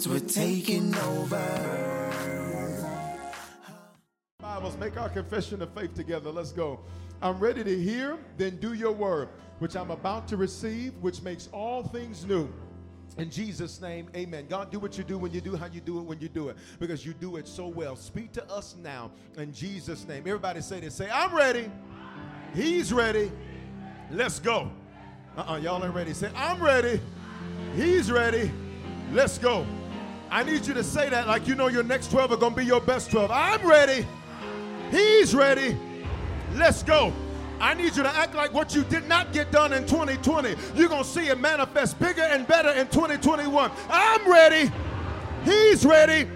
Sides, we're taking over. Bibles, make our confession of faith together. Let's go. I'm ready to hear, then do your word, which I'm about to receive, which makes all things new. In Jesus' name, amen. God, do what you do when you do how you do it when you do it, because you do it so well. Speak to us now in Jesus' name. Everybody say this. Say, I'm ready. He's ready. Let's go. Uh-uh, y'all ain't ready. Say, I'm ready. He's ready. Let's go. I need you to say that like you know your next 12 are going to be your best 12. I'm ready. He's ready. Let's go. I need you to act like what you did not get done in 2020. You're going to see it manifest bigger and better in 2021. I'm ready. He's ready.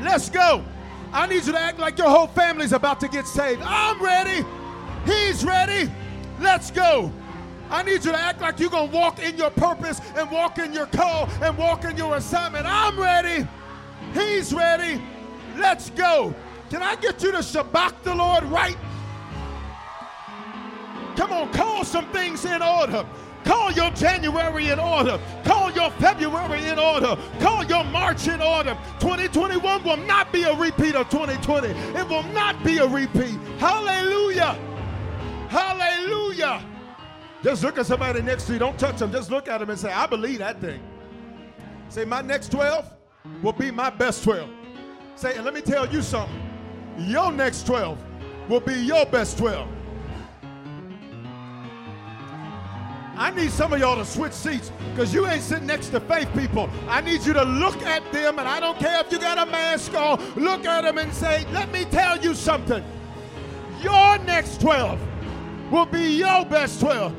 Let's go. I need you to act like your whole family's about to get saved. I'm ready. He's ready. Let's go. I need you to act like you're going to walk in your purpose and walk in your call and walk in your assignment. I'm ready. He's ready. Let's go. Can I get you to shabach the Lord right? Come on, call some things in order. Call your January in order. Call your February in order. Call your March in order. 2021 will not be a repeat of 2020. It will not be a repeat. Hallelujah. Hallelujah. Just look at somebody next to you. Don't touch them. Just look at them and say, I believe that thing. Say, my next 12 will be my best 12. Say, and let me tell you something. Your next 12 will be your best 12. I need some of y'all to switch seats because you ain't sitting next to faith people. I need you to look at them, and I don't care if you got a mask on, look at them and say, Let me tell you something. Your next 12 will be your best 12.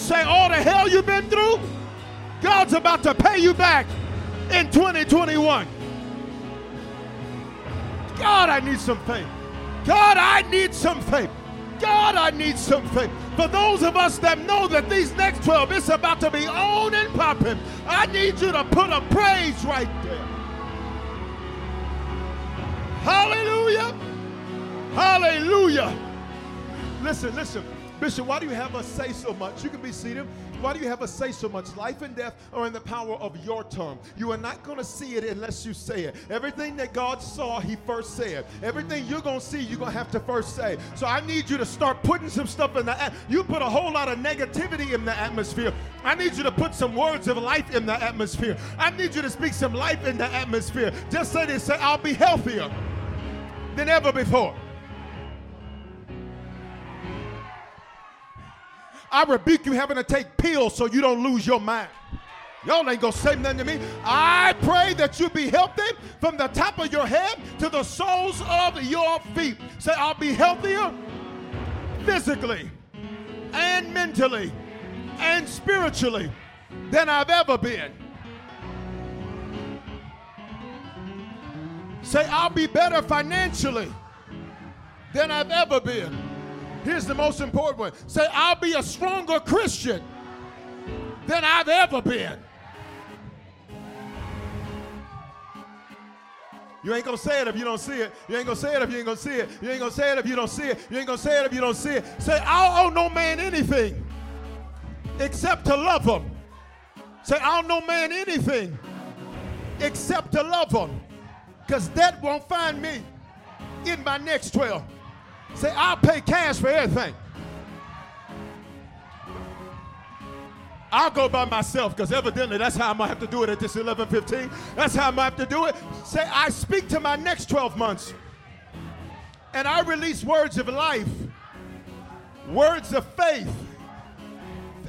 Say, All the hell you've been through, God's about to pay you back in 2021. God, I need some faith. God, I need some faith. God, I need some faith. For those of us that know that these next 12, it's about to be on and popping, I need you to put a praise right there. Hallelujah. Hallelujah. Listen, listen. Bishop, why do you have us say so much? You can be seated. Why do you have us say so much? Life and death are in the power of your tongue. You are not going to see it unless you say it. Everything that God saw, He first said. Everything you're going to see, you're going to have to first say. So I need you to start putting some stuff in the at- You put a whole lot of negativity in the atmosphere. I need you to put some words of life in the atmosphere. I need you to speak some life in the atmosphere. Just say this say, I'll be healthier than ever before. I rebuke you having to take pills so you don't lose your mind. Y'all ain't gonna say nothing to me. I pray that you be healthy from the top of your head to the soles of your feet. Say, I'll be healthier physically and mentally and spiritually than I've ever been. Say, I'll be better financially than I've ever been. Here's the most important one say, I'll be a stronger Christian than I've ever been. You ain't gonna say it if you don't see it. You ain't gonna say it if you ain't gonna see it. You ain't gonna say it if you don't see it. You ain't gonna say it if you don't see it. Say, I owe no man anything except to love him. Say, I don't know man anything except to love him. Because that won't find me in my next 12. Say, I'll pay cash for everything. I'll go by myself because evidently that's how I'm gonna have to do it at this 11:15. That's how I'm gonna have to do it. Say, I speak to my next 12 months, and I release words of life, words of faith.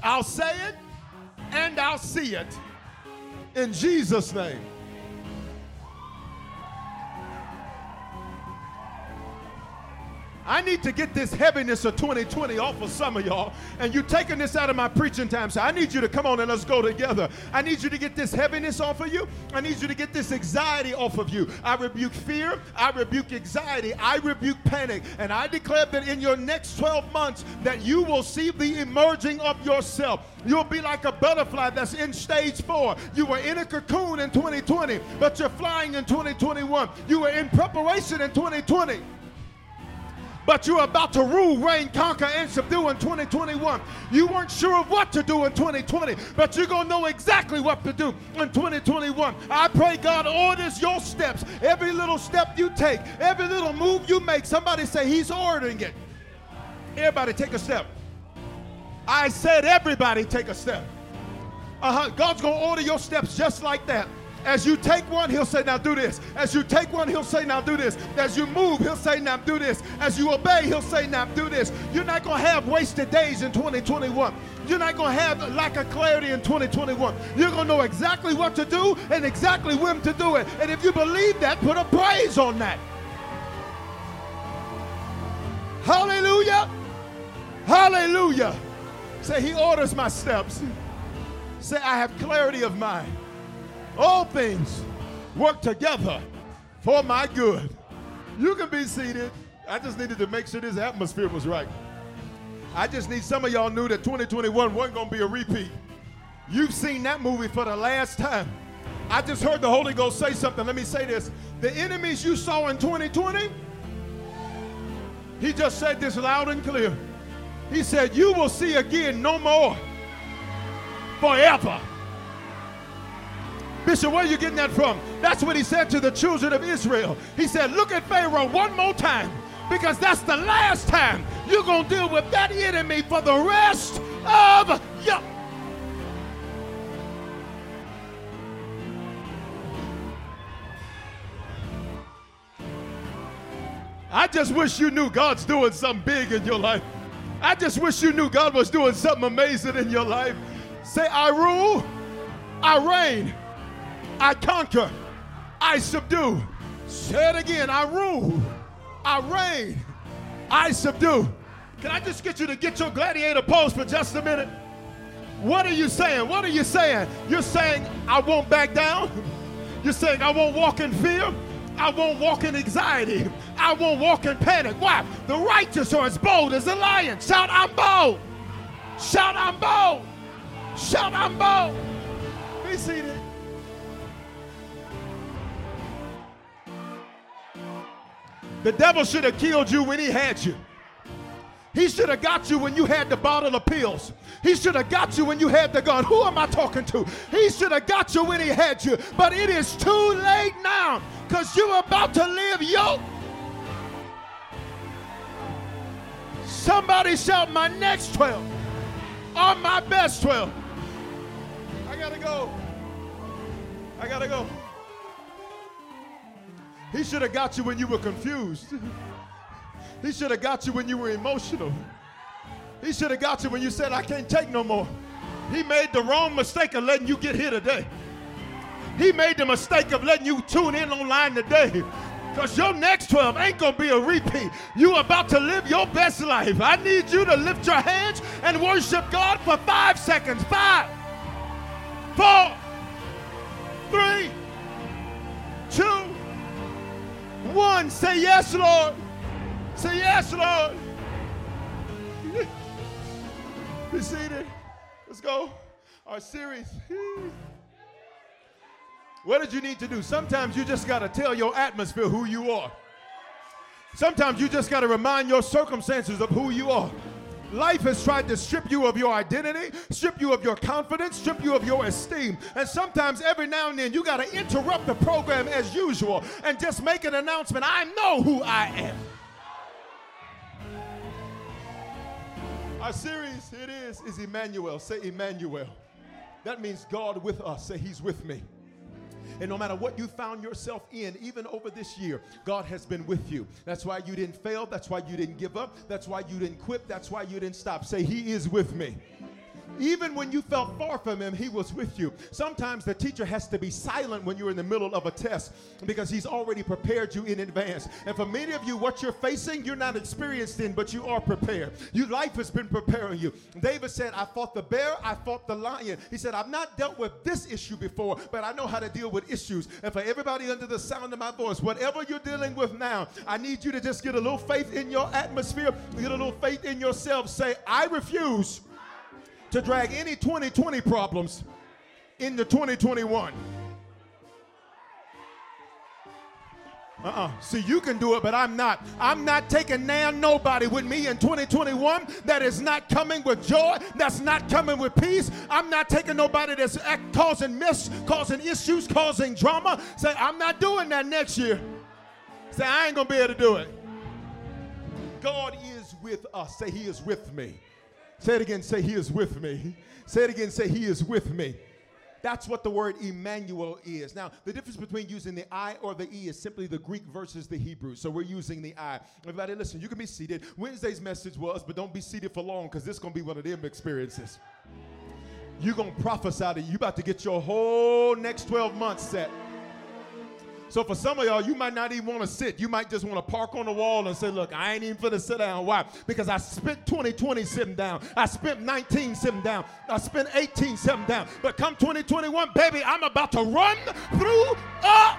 I'll say it, and I'll see it in Jesus' name. I need to get this heaviness of 2020 off of some of y'all. And you taking this out of my preaching time. So I need you to come on and let's go together. I need you to get this heaviness off of you. I need you to get this anxiety off of you. I rebuke fear. I rebuke anxiety. I rebuke panic. And I declare that in your next 12 months that you will see the emerging of yourself. You'll be like a butterfly that's in stage four. You were in a cocoon in 2020, but you're flying in 2021. You were in preparation in 2020 but you're about to rule, reign, conquer, and subdue in 2021. You weren't sure of what to do in 2020, but you're going to know exactly what to do in 2021. I pray God orders your steps. Every little step you take, every little move you make, somebody say He's ordering it. Everybody take a step. I said, everybody take a step. Uh-huh. God's going to order your steps just like that. As you take one, he'll say, Now do this. As you take one, he'll say, Now do this. As you move, he'll say, Now do this. As you obey, he'll say, Now do this. You're not going to have wasted days in 2021. You're not going to have lack of clarity in 2021. You're going to know exactly what to do and exactly when to do it. And if you believe that, put a praise on that. Hallelujah. Hallelujah. Say, He orders my steps. Say, I have clarity of mind. All things work together for my good. You can be seated. I just needed to make sure this atmosphere was right. I just need some of y'all knew that 2021 wasn't going to be a repeat. You've seen that movie for the last time. I just heard the Holy Ghost say something. Let me say this. The enemies you saw in 2020, he just said this loud and clear. He said, You will see again no more forever. Bishop, where are you getting that from? That's what he said to the children of Israel. He said, Look at Pharaoh one more time because that's the last time you're going to deal with that enemy for the rest of your. I just wish you knew God's doing something big in your life. I just wish you knew God was doing something amazing in your life. Say, I rule, I reign, I conquer, I subdue. Say it again, I rule, I reign, I subdue. Can I just get you to get your gladiator pose for just a minute? What are you saying? What are you saying? You're saying, I won't back down. You're saying, I won't walk in fear. I won't walk in anxiety. I won't walk in panic. Why? The righteous are as bold as a lion. Shout, I'm bold. Shout, I'm bold. Shout, I'm bold. Be seated. The devil should have killed you when he had you. He should have got you when you had the bottle of pills. He should have got you when you had the gun. Who am I talking to? He should have got you when he had you. But it is too late now because you're about to live your. Somebody shout my next 12 or my best 12. I gotta go. I gotta go. He should have got you when you were confused. He should have got you when you were emotional. He should have got you when you said, I can't take no more. He made the wrong mistake of letting you get here today. He made the mistake of letting you tune in online today. Because your next 12 ain't going to be a repeat. You about to live your best life. I need you to lift your hands and worship God for five seconds. Five, four, three, two, one. Say yes, Lord. Say yes, Lord. Be seated. Let's go. Our series. What did you need to do? Sometimes you just got to tell your atmosphere who you are. Sometimes you just got to remind your circumstances of who you are. Life has tried to strip you of your identity, strip you of your confidence, strip you of your esteem. And sometimes every now and then you got to interrupt the program as usual and just make an announcement I know who I am. Our series, it is, is Immanuel. Say Immanuel. That means God with us. Say He's with me. And no matter what you found yourself in, even over this year, God has been with you. That's why you didn't fail. That's why you didn't give up. That's why you didn't quit. That's why you didn't stop. Say, He is with me. Even when you felt far from him, he was with you. Sometimes the teacher has to be silent when you're in the middle of a test because he's already prepared you in advance. And for many of you, what you're facing, you're not experienced in, but you are prepared. Your life has been preparing you. David said, I fought the bear, I fought the lion. He said, I've not dealt with this issue before, but I know how to deal with issues. And for everybody under the sound of my voice, whatever you're dealing with now, I need you to just get a little faith in your atmosphere, get a little faith in yourself. Say, I refuse to drag any 2020 problems into 2021. Uh-uh. See, you can do it, but I'm not. I'm not taking now nobody with me in 2021 that is not coming with joy, that's not coming with peace. I'm not taking nobody that's causing mess, causing issues, causing drama. Say, I'm not doing that next year. Say, I ain't gonna be able to do it. God is with us. Say, He is with me. Say it again, say, He is with me. Say it again, say, He is with me. That's what the word Immanuel is. Now, the difference between using the I or the E is simply the Greek versus the Hebrew. So we're using the I. Everybody, listen, you can be seated. Wednesday's message was, but don't be seated for long because this is going to be one of them experiences. You're going to prophesy to you. You're about to get your whole next 12 months set. So for some of y'all, you might not even want to sit. You might just want to park on the wall and say, look, I ain't even to sit down. Why? Because I spent 2020 sitting down. I spent 19 sitting down. I spent 18 sitting down. But come 2021, baby, I'm about to run through a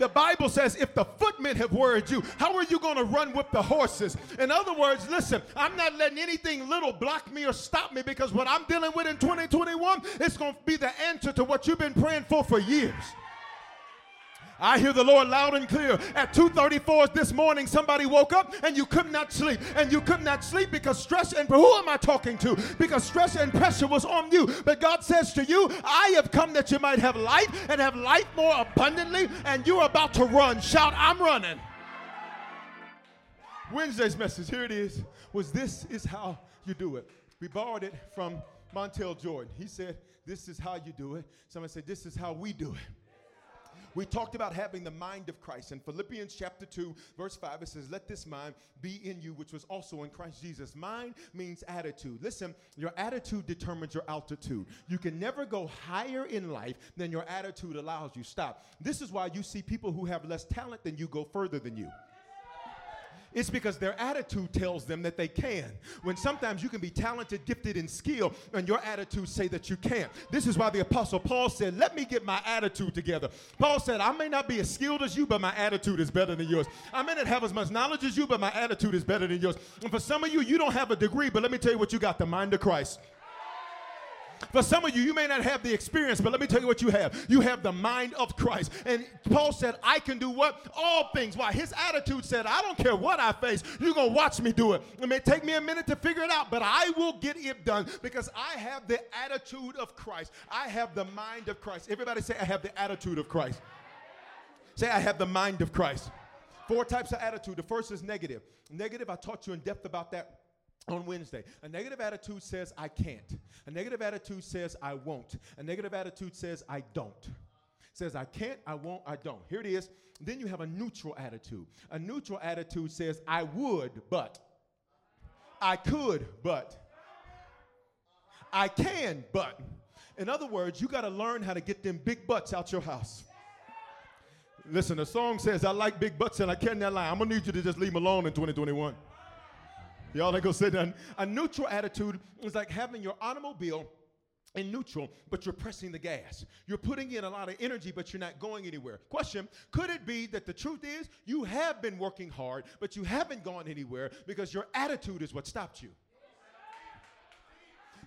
The Bible says, if the footmen have worried you, how are you going to run with the horses? In other words, listen, I'm not letting anything little block me or stop me because what I'm dealing with in 2021 is going to be the answer to what you've been praying for for years. I hear the Lord loud and clear. At 2:34 this morning, somebody woke up and you could not sleep. And you could not sleep because stress and who am I talking to? Because stress and pressure was on you. But God says to you, I have come that you might have life and have life more abundantly, and you're about to run. Shout, I'm running. Wednesday's message, here it is, was this is how you do it. We borrowed it from Montel Jordan. He said, This is how you do it. Somebody said, This is how we do it. We talked about having the mind of Christ. In Philippians chapter 2, verse 5, it says, Let this mind be in you, which was also in Christ Jesus. Mind means attitude. Listen, your attitude determines your altitude. You can never go higher in life than your attitude allows you. Stop. This is why you see people who have less talent than you go further than you. It's because their attitude tells them that they can. When sometimes you can be talented, gifted, and skilled, and your attitude say that you can't. This is why the apostle Paul said, "Let me get my attitude together." Paul said, "I may not be as skilled as you, but my attitude is better than yours. I may not have as much knowledge as you, but my attitude is better than yours." And for some of you, you don't have a degree, but let me tell you what you got: the mind of Christ. For some of you, you may not have the experience, but let me tell you what you have. You have the mind of Christ. And Paul said, I can do what? All things. Why? His attitude said, I don't care what I face, you're going to watch me do it. It may take me a minute to figure it out, but I will get it done because I have the attitude of Christ. I have the mind of Christ. Everybody say, I have the attitude of Christ. Say, I have the mind of Christ. Four types of attitude. The first is negative. Negative, I taught you in depth about that on Wednesday. A negative attitude says, I can't. A negative attitude says, I won't. A negative attitude says, I don't. Says, I can't, I won't, I don't. Here it is. Then you have a neutral attitude. A neutral attitude says, I would, but. I could, but. I can, but. In other words, you got to learn how to get them big butts out your house. Listen, the song says, I like big butts and I cannot lie. I'm going to need you to just leave them alone in 2021. Y'all ain't gonna say that. A neutral attitude is like having your automobile in neutral, but you're pressing the gas. You're putting in a lot of energy, but you're not going anywhere. Question Could it be that the truth is you have been working hard, but you haven't gone anywhere because your attitude is what stopped you?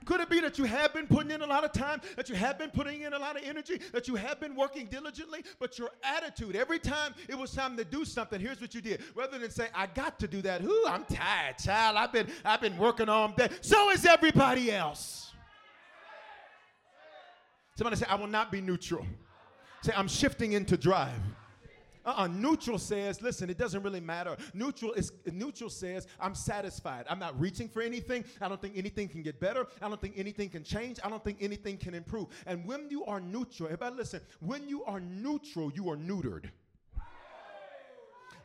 Could it be that you have been putting in a lot of time, that you have been putting in a lot of energy, that you have been working diligently, but your attitude, every time it was time to do something, here's what you did. Rather than say, I got to do that, who I'm tired, child. I've been I've been working on that. So is everybody else. Somebody say, I will not be neutral. Say, I'm shifting into drive. Uh-uh. Neutral says, listen, it doesn't really matter. Neutral is neutral says, I'm satisfied. I'm not reaching for anything. I don't think anything can get better. I don't think anything can change. I don't think anything can improve. And when you are neutral, everybody listen, when you are neutral, you are neutered.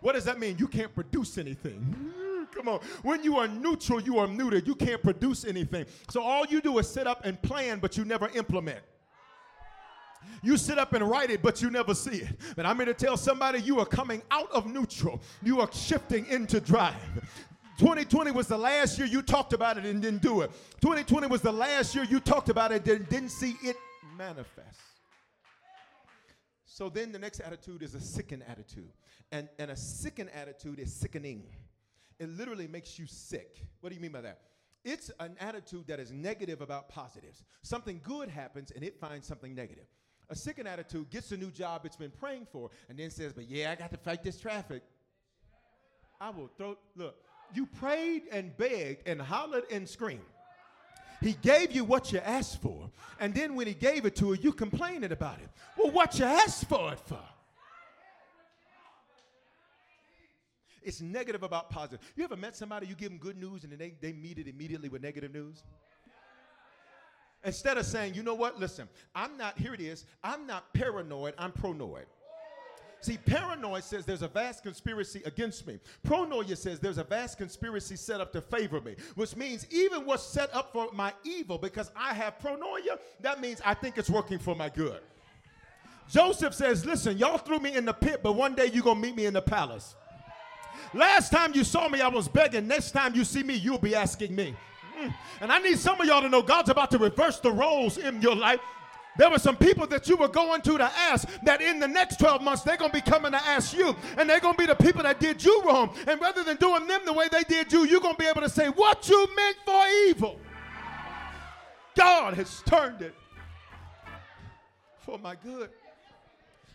What does that mean? You can't produce anything. Come on. When you are neutral, you are neutered. You can't produce anything. So all you do is sit up and plan, but you never implement. You sit up and write it, but you never see it. But I'm here to tell somebody you are coming out of neutral. You are shifting into drive. 2020 was the last year you talked about it and didn't do it. 2020 was the last year you talked about it and didn't see it manifest. So then the next attitude is a sickened attitude. And, and a sickened attitude is sickening. It literally makes you sick. What do you mean by that? It's an attitude that is negative about positives. Something good happens and it finds something negative. A sickened attitude gets a new job it's been praying for and then says, But yeah, I got to fight this traffic. I will throw, look, you prayed and begged and hollered and screamed. He gave you what you asked for. And then when he gave it to you, you complaining about it. Well, what you asked for it for? It's negative about positive. You ever met somebody, you give them good news, and then they, they meet it immediately with negative news? Instead of saying, you know what, listen, I'm not, here it is, I'm not paranoid, I'm pronoid. See, paranoid says there's a vast conspiracy against me. Pronoia says there's a vast conspiracy set up to favor me, which means even what's set up for my evil, because I have pronoia, that means I think it's working for my good. Joseph says, listen, y'all threw me in the pit, but one day you're going to meet me in the palace. Last time you saw me, I was begging. Next time you see me, you'll be asking me. Mm. And I need some of y'all to know God's about to reverse the roles in your life. There were some people that you were going to to ask that in the next 12 months they're going to be coming to ask you. And they're going to be the people that did you wrong. And rather than doing them the way they did you, you're going to be able to say, What you meant for evil, God has turned it for my good.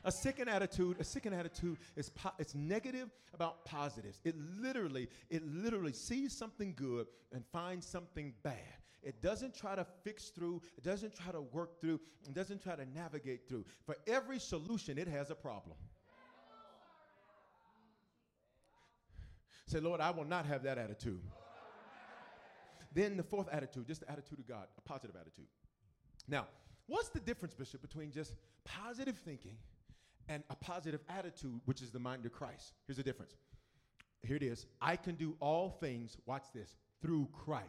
A sickened attitude, a sickened attitude is po- it's negative about positives. It literally, it literally sees something good and finds something bad. It doesn't try to fix through, it doesn't try to work through, it doesn't try to navigate through. For every solution, it has a problem. Say, Lord, I will not have that attitude. Then the fourth attitude, just the attitude of God, a positive attitude. Now, what's the difference, Bishop, between just positive thinking and a positive attitude, which is the mind of Christ? Here's the difference. Here it is. I can do all things, watch this, through Christ.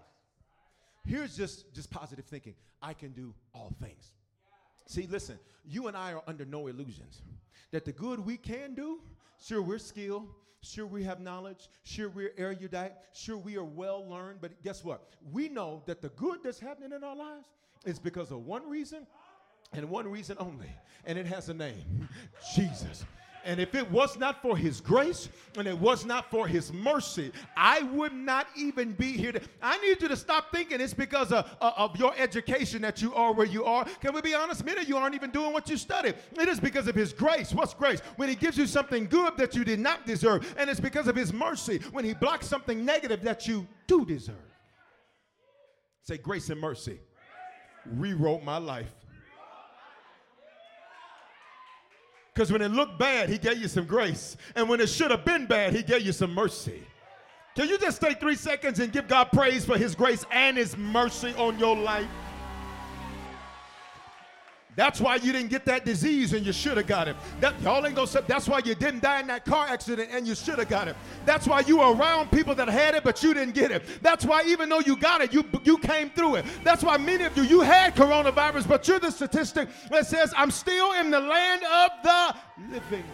Here's just, just positive thinking. I can do all things. See, listen, you and I are under no illusions that the good we can do, sure, we're skilled, sure, we have knowledge, sure, we're erudite, sure, we are well learned, but guess what? We know that the good that's happening in our lives is because of one reason and one reason only, and it has a name Jesus. And if it was not for his grace and it was not for his mercy, I would not even be here. I need you to stop thinking it's because of, uh, of your education that you are where you are. Can we be honest? Many of you aren't even doing what you studied. It is because of his grace. What's grace? When he gives you something good that you did not deserve. And it's because of his mercy when he blocks something negative that you do deserve. Say, grace and mercy rewrote my life. Because when it looked bad, he gave you some grace. And when it should have been bad, he gave you some mercy. Can you just take three seconds and give God praise for his grace and his mercy on your life? That's why you didn't get that disease and you should have got it. That y'all ain't gonna say that's why you didn't die in that car accident and you should have got it. That's why you were around people that had it but you didn't get it. That's why even though you got it, you you came through it. That's why many of you you had coronavirus, but you're the statistic that says I'm still in the land of the living.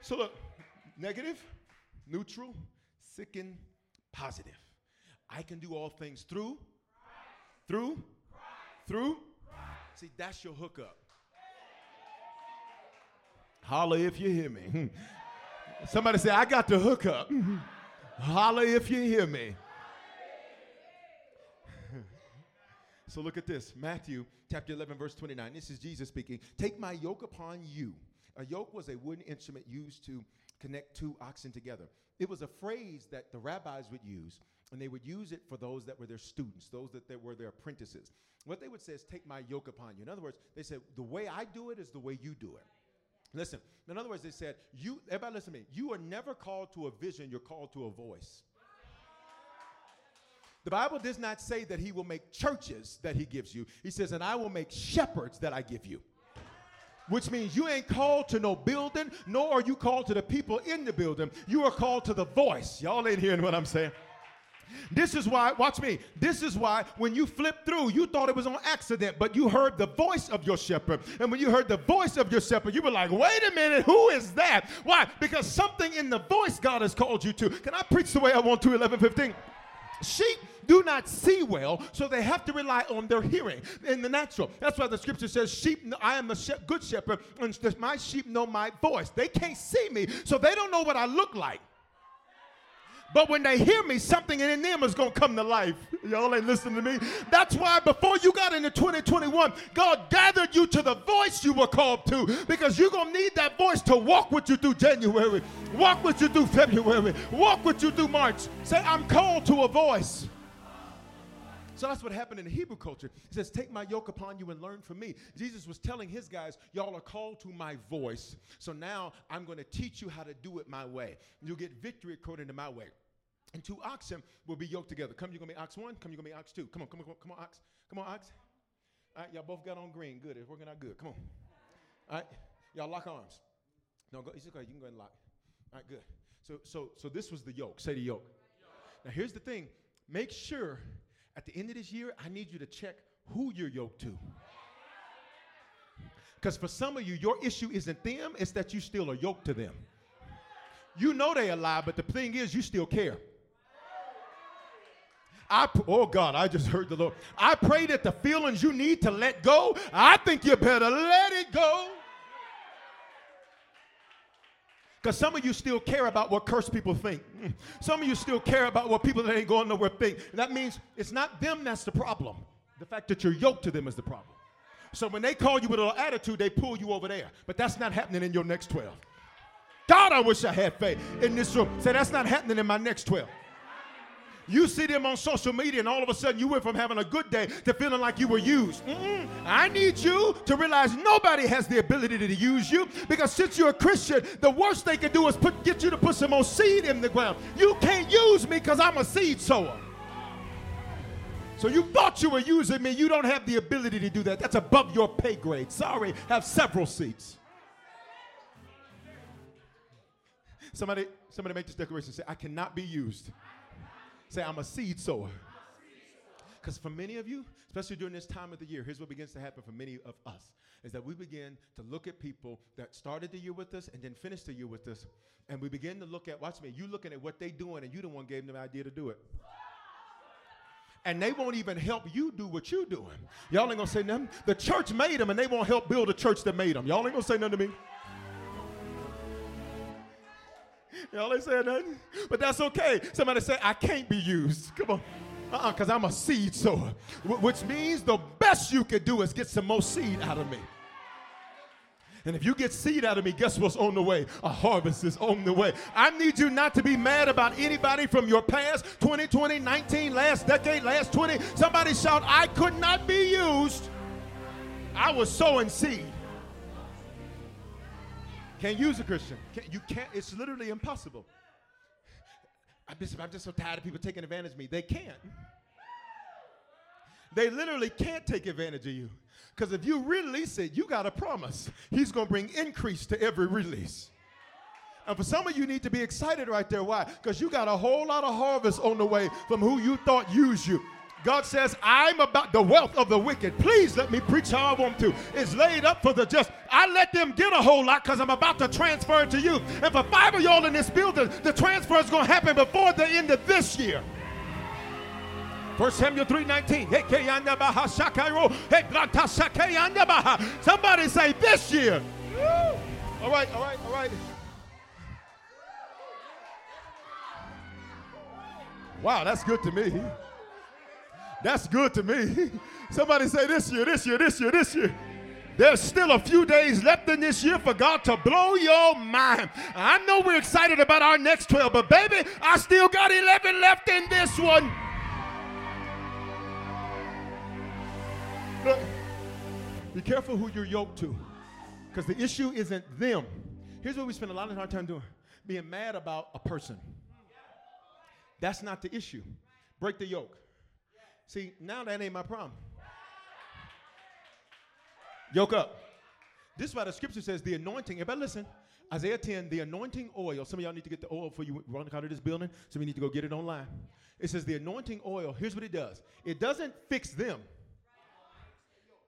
So look, negative, neutral, sicken, positive. I can do all things through through? Christ. Through? Christ. See, that's your hookup. Holler if you hear me. Somebody say, I got the hookup. Holler if you hear me. so look at this Matthew chapter 11, verse 29. This is Jesus speaking. Take my yoke upon you. A yoke was a wooden instrument used to connect two oxen together. It was a phrase that the rabbis would use and they would use it for those that were their students, those that were their apprentices. What they would say is, Take my yoke upon you. In other words, they said, The way I do it is the way you do it. Listen, in other words, they said, You, everybody listen to me, you are never called to a vision, you're called to a voice. The Bible does not say that he will make churches that he gives you. He says, and I will make shepherds that I give you. Which means you ain't called to no building, nor are you called to the people in the building. You are called to the voice. Y'all ain't hearing what I'm saying. This is why, watch me. This is why when you flipped through, you thought it was on accident, but you heard the voice of your shepherd. And when you heard the voice of your shepherd, you were like, wait a minute, who is that? Why? Because something in the voice God has called you to. Can I preach the way I want to, 11, 15? Sheep do not see well, so they have to rely on their hearing in the natural. That's why the scripture says, "Sheep, I am a good shepherd, and my sheep know my voice." They can't see me, so they don't know what I look like. But when they hear me, something in them is going to come to life. Y'all ain't listening to me. That's why before you got into 2021, God gathered you to the voice you were called to because you're going to need that voice to walk with you through January, walk with you through February, walk with you through March. Say, I'm called to a voice. So that's what happened in the Hebrew culture. He says, Take my yoke upon you and learn from me. Jesus was telling his guys, Y'all are called to my voice. So now I'm going to teach you how to do it my way. You'll get victory according to my way. And two oxen will be yoked together. Come, you're to be ox one. Come, you're to be ox two. Come on, come on, come on, ox. Come on, ox. All right, y'all both got on green. Good. It's working out good. Come on. All right, y'all lock arms. No, go. It's okay. You can go ahead and lock. All right, good. So, so, so this was the yoke. Say the yoke. Now, here's the thing. Make sure at the end of this year, I need you to check who you're yoked to. Because for some of you, your issue isn't them, it's that you still are yoked to them. You know they are alive, but the thing is, you still care. I, oh God, I just heard the Lord. I pray that the feelings you need to let go, I think you better let it go. Because some of you still care about what cursed people think. Some of you still care about what people that ain't going nowhere think. And that means it's not them that's the problem. The fact that you're yoked to them is the problem. So when they call you with a little attitude, they pull you over there. But that's not happening in your next 12. God, I wish I had faith in this room. Say, that's not happening in my next 12. You see them on social media, and all of a sudden you went from having a good day to feeling like you were used. Mm-mm. I need you to realize nobody has the ability to use you because since you're a Christian, the worst they can do is put, get you to put some more seed in the ground. You can't use me because I'm a seed sower. So you thought you were using me. You don't have the ability to do that. That's above your pay grade. Sorry, have several seats. Somebody, somebody make this declaration. Say, I cannot be used. Say, I'm a seed sower. Because for many of you, especially during this time of the year, here's what begins to happen for many of us is that we begin to look at people that started the year with us and then finished the year with us. And we begin to look at, watch me, you looking at what they doing and you the one gave them the idea to do it. And they won't even help you do what you're doing. Y'all ain't gonna say nothing. The church made them and they won't help build a church that made them. Y'all ain't gonna say nothing to me. Y'all ain't saying nothing. But that's okay. Somebody say, I can't be used. Come on. Uh-uh, because I'm a seed sower. which means the best you can do is get some more seed out of me. And if you get seed out of me, guess what's on the way? A harvest is on the way. I need you not to be mad about anybody from your past 2020, 19, last decade, last 20. Somebody shout, I could not be used. I was sowing seed. Can't use a Christian. Can't, you can't. It's literally impossible. I'm just, I'm just so tired of people taking advantage of me. They can't. They literally can't take advantage of you. Because if you release it, you got a promise. He's going to bring increase to every release. And for some of you need to be excited right there. Why? Because you got a whole lot of harvest on the way from who you thought used you. God says, I'm about the wealth of the wicked. Please let me preach how I want to. It's laid up for the just. I let them get a whole lot because I'm about to transfer it to you. And for five of y'all in this building, the transfer is going to happen before the end of this year. 1 Samuel 3.19. Somebody say this year. All right, all right, all right. Wow, that's good to me. That's good to me. Somebody say this year, this year, this year, this year. There's still a few days left in this year for God to blow your mind. I know we're excited about our next 12, but baby, I still got 11 left in this one. Look, be careful who you're yoked to because the issue isn't them. Here's what we spend a lot of our time doing being mad about a person. That's not the issue. Break the yoke. See, now that ain't my problem. Yoke up. This is why the scripture says the anointing. Everybody listen. Isaiah 10, the anointing oil. Some of y'all need to get the oil for you run out of this building. So we need to go get it online. It says the anointing oil. Here's what it does. It doesn't fix them.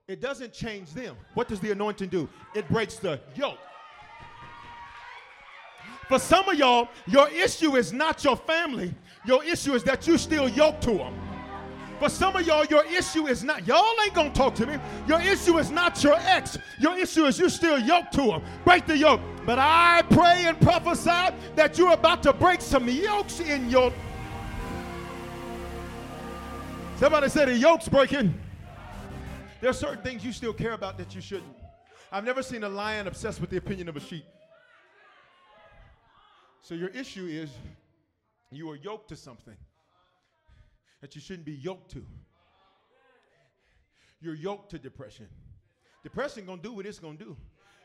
It doesn't change them. What does the anointing do? It breaks the yoke. For some of y'all, your issue is not your family. Your issue is that you still yoked to them. For some of y'all, your issue is not, y'all ain't gonna talk to me. Your issue is not your ex. Your issue is you still yoked to him. Break the yoke. But I pray and prophesy that you're about to break some yokes in your. Somebody said the yoke's breaking. There are certain things you still care about that you shouldn't. I've never seen a lion obsessed with the opinion of a sheep. So your issue is you are yoked to something that you shouldn't be yoked to. You're yoked to depression. Depression gonna do what it's gonna do.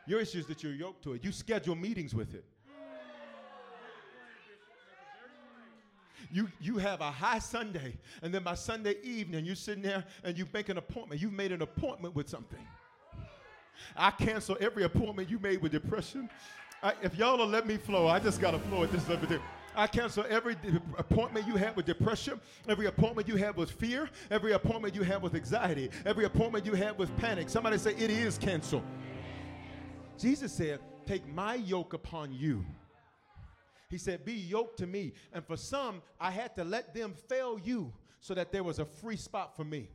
Your issue is that you're yoked to it. You schedule meetings with it. You, you have a high Sunday, and then by Sunday evening, you're sitting there and you make an appointment. You've made an appointment with something. I cancel every appointment you made with depression. I, if y'all will let me flow, I just got to flow at this level. I cancel every appointment you had with depression, every appointment you had with fear, every appointment you had with anxiety, every appointment you had with panic. Somebody say, It is canceled. Jesus said, Take my yoke upon you. He said, Be yoked to me. And for some, I had to let them fail you so that there was a free spot for me.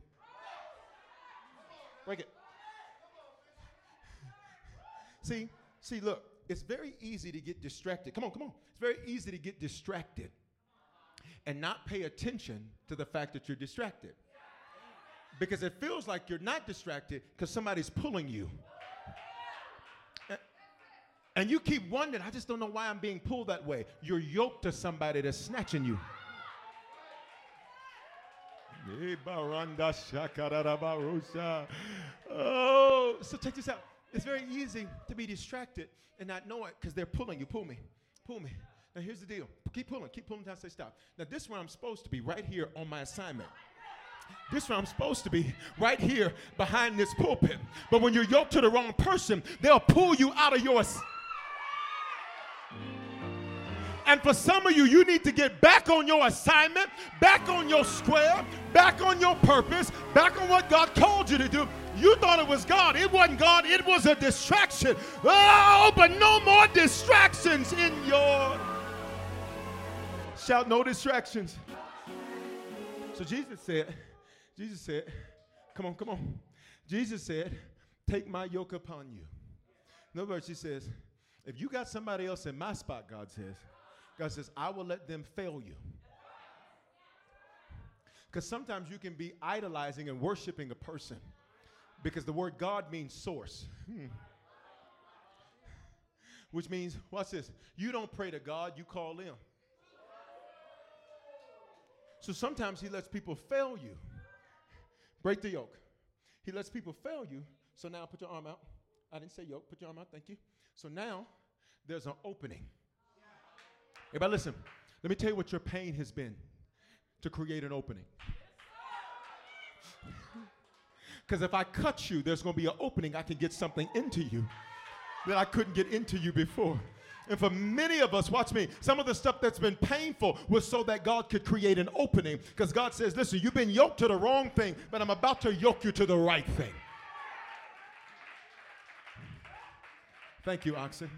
Break it. See, see, look, it's very easy to get distracted. Come on, come on. It's very easy to get distracted and not pay attention to the fact that you're distracted. Because it feels like you're not distracted because somebody's pulling you. And you keep wondering, I just don't know why I'm being pulled that way. You're yoked to somebody that's snatching you. Oh, so check this out. It's very easy to be distracted and not know it because they're pulling you. Pull me, pull me. Now here's the deal. Keep pulling, keep pulling until I say stop. Now this is where I'm supposed to be, right here on my assignment. This is where I'm supposed to be, right here behind this pulpit. But when you're yoked to the wrong person, they'll pull you out of your. And for some of you, you need to get back on your assignment, back on your square, back on your purpose, back on what God called you to do. You thought it was God. It wasn't God, it was a distraction. Oh, but no more distractions in your. Shout, no distractions. So Jesus said, Jesus said, come on, come on. Jesus said, take my yoke upon you. In other words, he says, if you got somebody else in my spot, God says, God says, I will let them fail you. Because sometimes you can be idolizing and worshiping a person because the word God means source. Hmm. Which means, watch this, you don't pray to God, you call him. So sometimes he lets people fail you. Break the yoke. He lets people fail you. So now put your arm out. I didn't say yoke, put your arm out, thank you. So now there's an opening. Everybody listen. Let me tell you what your pain has been to create an opening. Because if I cut you, there's going to be an opening. I can get something into you that I couldn't get into you before. And for many of us, watch me, some of the stuff that's been painful was so that God could create an opening. Because God says, listen, you've been yoked to the wrong thing, but I'm about to yoke you to the right thing. Thank you, oxen.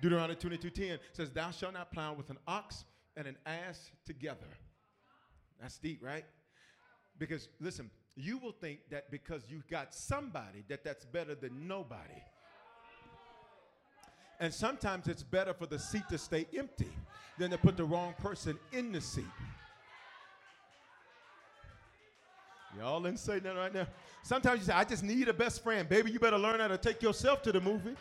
Deuteronomy 22:10 says, Thou shalt not plow with an ox and an ass together. That's deep, right? Because listen, you will think that because you got somebody that that's better than nobody. And sometimes it's better for the seat to stay empty than to put the wrong person in the seat. Y'all didn't say that right now. Sometimes you say, I just need a best friend. Baby, you better learn how to take yourself to the movie.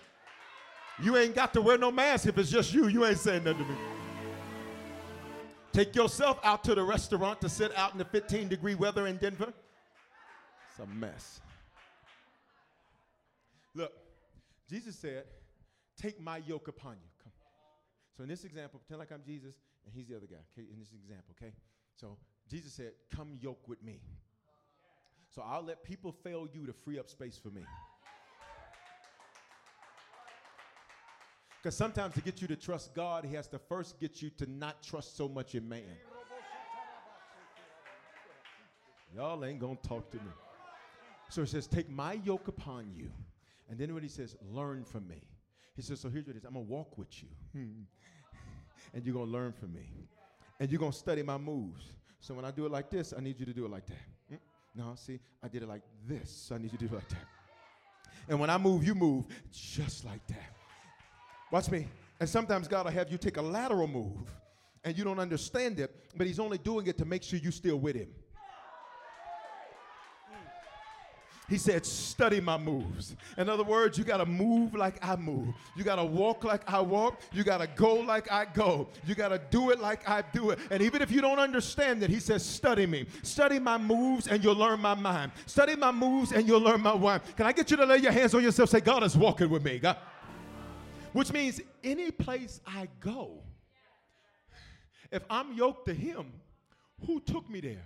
You ain't got to wear no mask if it's just you. You ain't saying nothing to me. Take yourself out to the restaurant to sit out in the 15 degree weather in Denver. It's a mess. Look, Jesus said, Take my yoke upon you. Come. So in this example, pretend like I'm Jesus and he's the other guy. Okay, in this example, okay? So Jesus said, Come yoke with me. So I'll let people fail you to free up space for me. Because sometimes to get you to trust God, He has to first get you to not trust so much in man. Y'all ain't gonna talk to me. So He says, Take my yoke upon you. And then when He says, Learn from me. He says, So here's what it is I'm gonna walk with you. and you're gonna learn from me. And you're gonna study my moves. So when I do it like this, I need you to do it like that. Mm. No, see, I did it like this. So I need you to do it like that. And when I move, you move just like that. Watch me. And sometimes God will have you take a lateral move and you don't understand it, but He's only doing it to make sure you're still with Him. He said, study my moves. In other words, you got to move like I move. You got to walk like I walk. You got to go like I go. You got to do it like I do it. And even if you don't understand it, he says, study me. Study my moves and you'll learn my mind. Study my moves and you'll learn my mind. Can I get you to lay your hands on yourself? Say, God is walking with me. God. Which means any place I go, if I'm yoked to him, who took me there?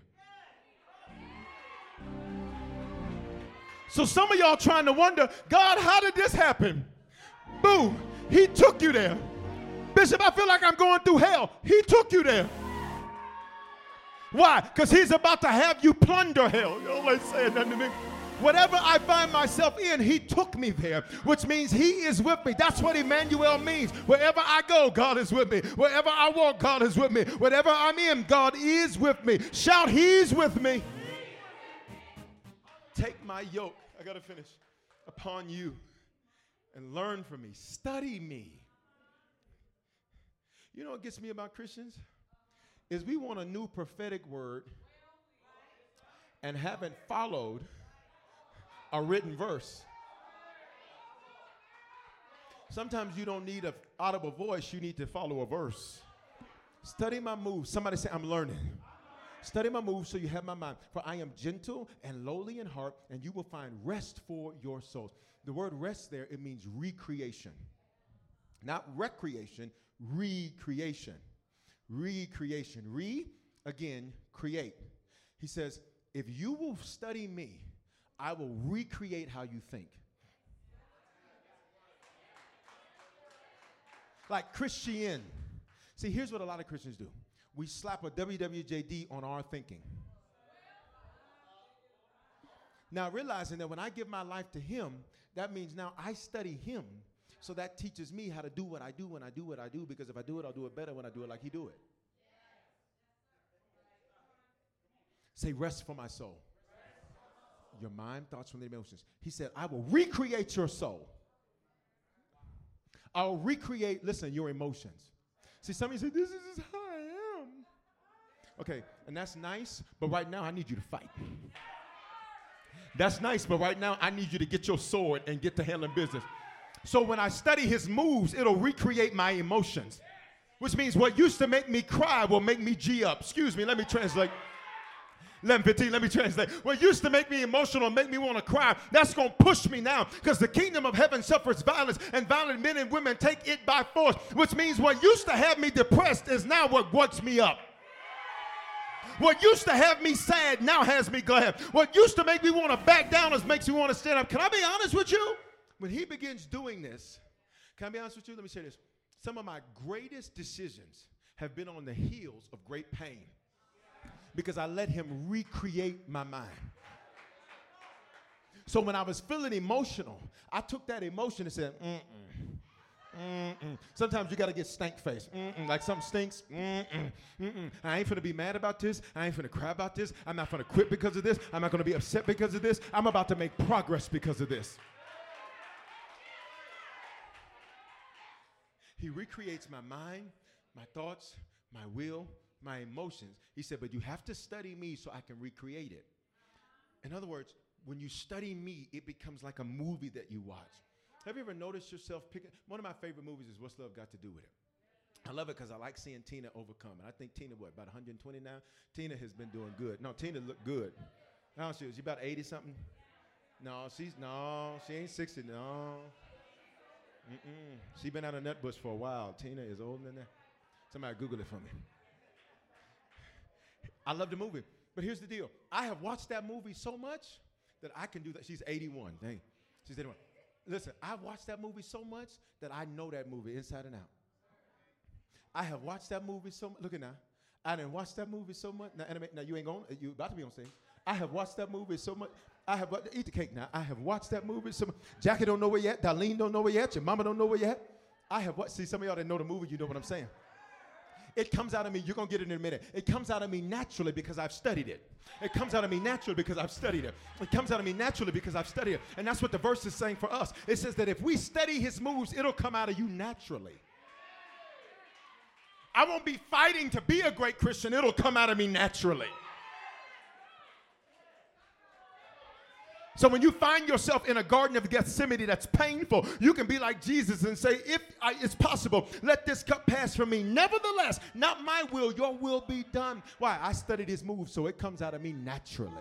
So some of y'all trying to wonder, God, how did this happen? Boo, he took you there. Bishop, I feel like I'm going through hell. He took you there. Why? Because he's about to have you plunder hell. Y'all ain't saying nothing to me. Whatever I find myself in, he took me there, which means he is with me. That's what Immanuel means. Wherever I go, God is with me. Wherever I walk, God is with me. Whatever I'm in, God is with me. Shout, he's with me. Take my yoke I got to finish. Upon you and learn from me, study me. You know what gets me about Christians? Is we want a new prophetic word and haven't followed a written verse. Sometimes you don't need an audible voice, you need to follow a verse. Study my moves. Somebody say, I'm learning. Study my moves so you have my mind. For I am gentle and lowly in heart, and you will find rest for your souls. The word rest there, it means recreation. Not recreation, recreation. Recreation. Re, again, create. He says, if you will study me, I will recreate how you think. Like Christian. See, here's what a lot of Christians do we slap a WWJD on our thinking. Now, realizing that when I give my life to Him, that means now I study Him. So that teaches me how to do what I do when I do what I do, because if I do it, I'll do it better when I do it like He do it. Say, rest for my soul. Your mind, thoughts, from the emotions. He said, I will recreate your soul. I'll recreate, listen, your emotions. See, some of you say, this is how I am. Okay, and that's nice, but right now I need you to fight. That's nice, but right now I need you to get your sword and get to handling business. So when I study his moves, it'll recreate my emotions. Which means what used to make me cry will make me G up. Excuse me, let me translate. 11:15, let me translate. What used to make me emotional, make me want to cry, that's going to push me now because the kingdom of heaven suffers violence and violent men and women take it by force. Which means what used to have me depressed is now what wakes me up. What used to have me sad now has me glad. What used to make me want to back down is makes me want to stand up. Can I be honest with you? When he begins doing this, can I be honest with you? Let me say this. Some of my greatest decisions have been on the heels of great pain because I let him recreate my mind. So when I was feeling emotional, I took that emotion and said, mm-mm. Mm-mm. Sometimes you got to get stank face. Mm-mm. Like something stinks. Mm-mm. Mm-mm. I ain't finna be mad about this. I ain't finna cry about this. I'm not finna quit because of this. I'm not gonna be upset because of this. I'm about to make progress because of this. He recreates my mind, my thoughts, my will, my emotions. He said, but you have to study me so I can recreate it. In other words, when you study me, it becomes like a movie that you watch. Have you ever noticed yourself picking? One of my favorite movies is What's Love Got to Do with It? I love it because I like seeing Tina overcome. And I think Tina, what, about 120 now? Tina has been doing good. No, Tina looked good. How old she? Is she about 80 something? No, she's, no, she ain't 60, no. Mm-mm. She been out of Nutbush for a while. Tina is older than that. Somebody Google it for me. I love the movie. But here's the deal. I have watched that movie so much that I can do that. She's 81. Dang. She's 81. Listen, I've watched that movie so much that I know that movie inside and out. I have watched that movie so much. Look at now. I didn't watch that movie so much. Now, anime, now you ain't going. You about to be on stage. I have watched that movie so much. I have eat the cake now. I have watched that movie so much. Jackie don't know it yet. Darlene don't know it yet. Your mama don't know it yet. I have watched. See, some of y'all didn't know the movie. You know what I'm saying. It comes out of me. You're gonna get it in a minute. It comes out of me naturally because I've studied it. It comes out of me naturally because I've studied it. It comes out of me naturally because I've studied it. And that's what the verse is saying for us. It says that if we study his moves, it'll come out of you naturally. I won't be fighting to be a great Christian, it'll come out of me naturally. So when you find yourself in a garden of Gethsemane that's painful, you can be like Jesus and say, if I, it's possible, let this cup pass from me. Nevertheless, not my will, your will be done. Why? I studied his moves, so it comes out of me naturally.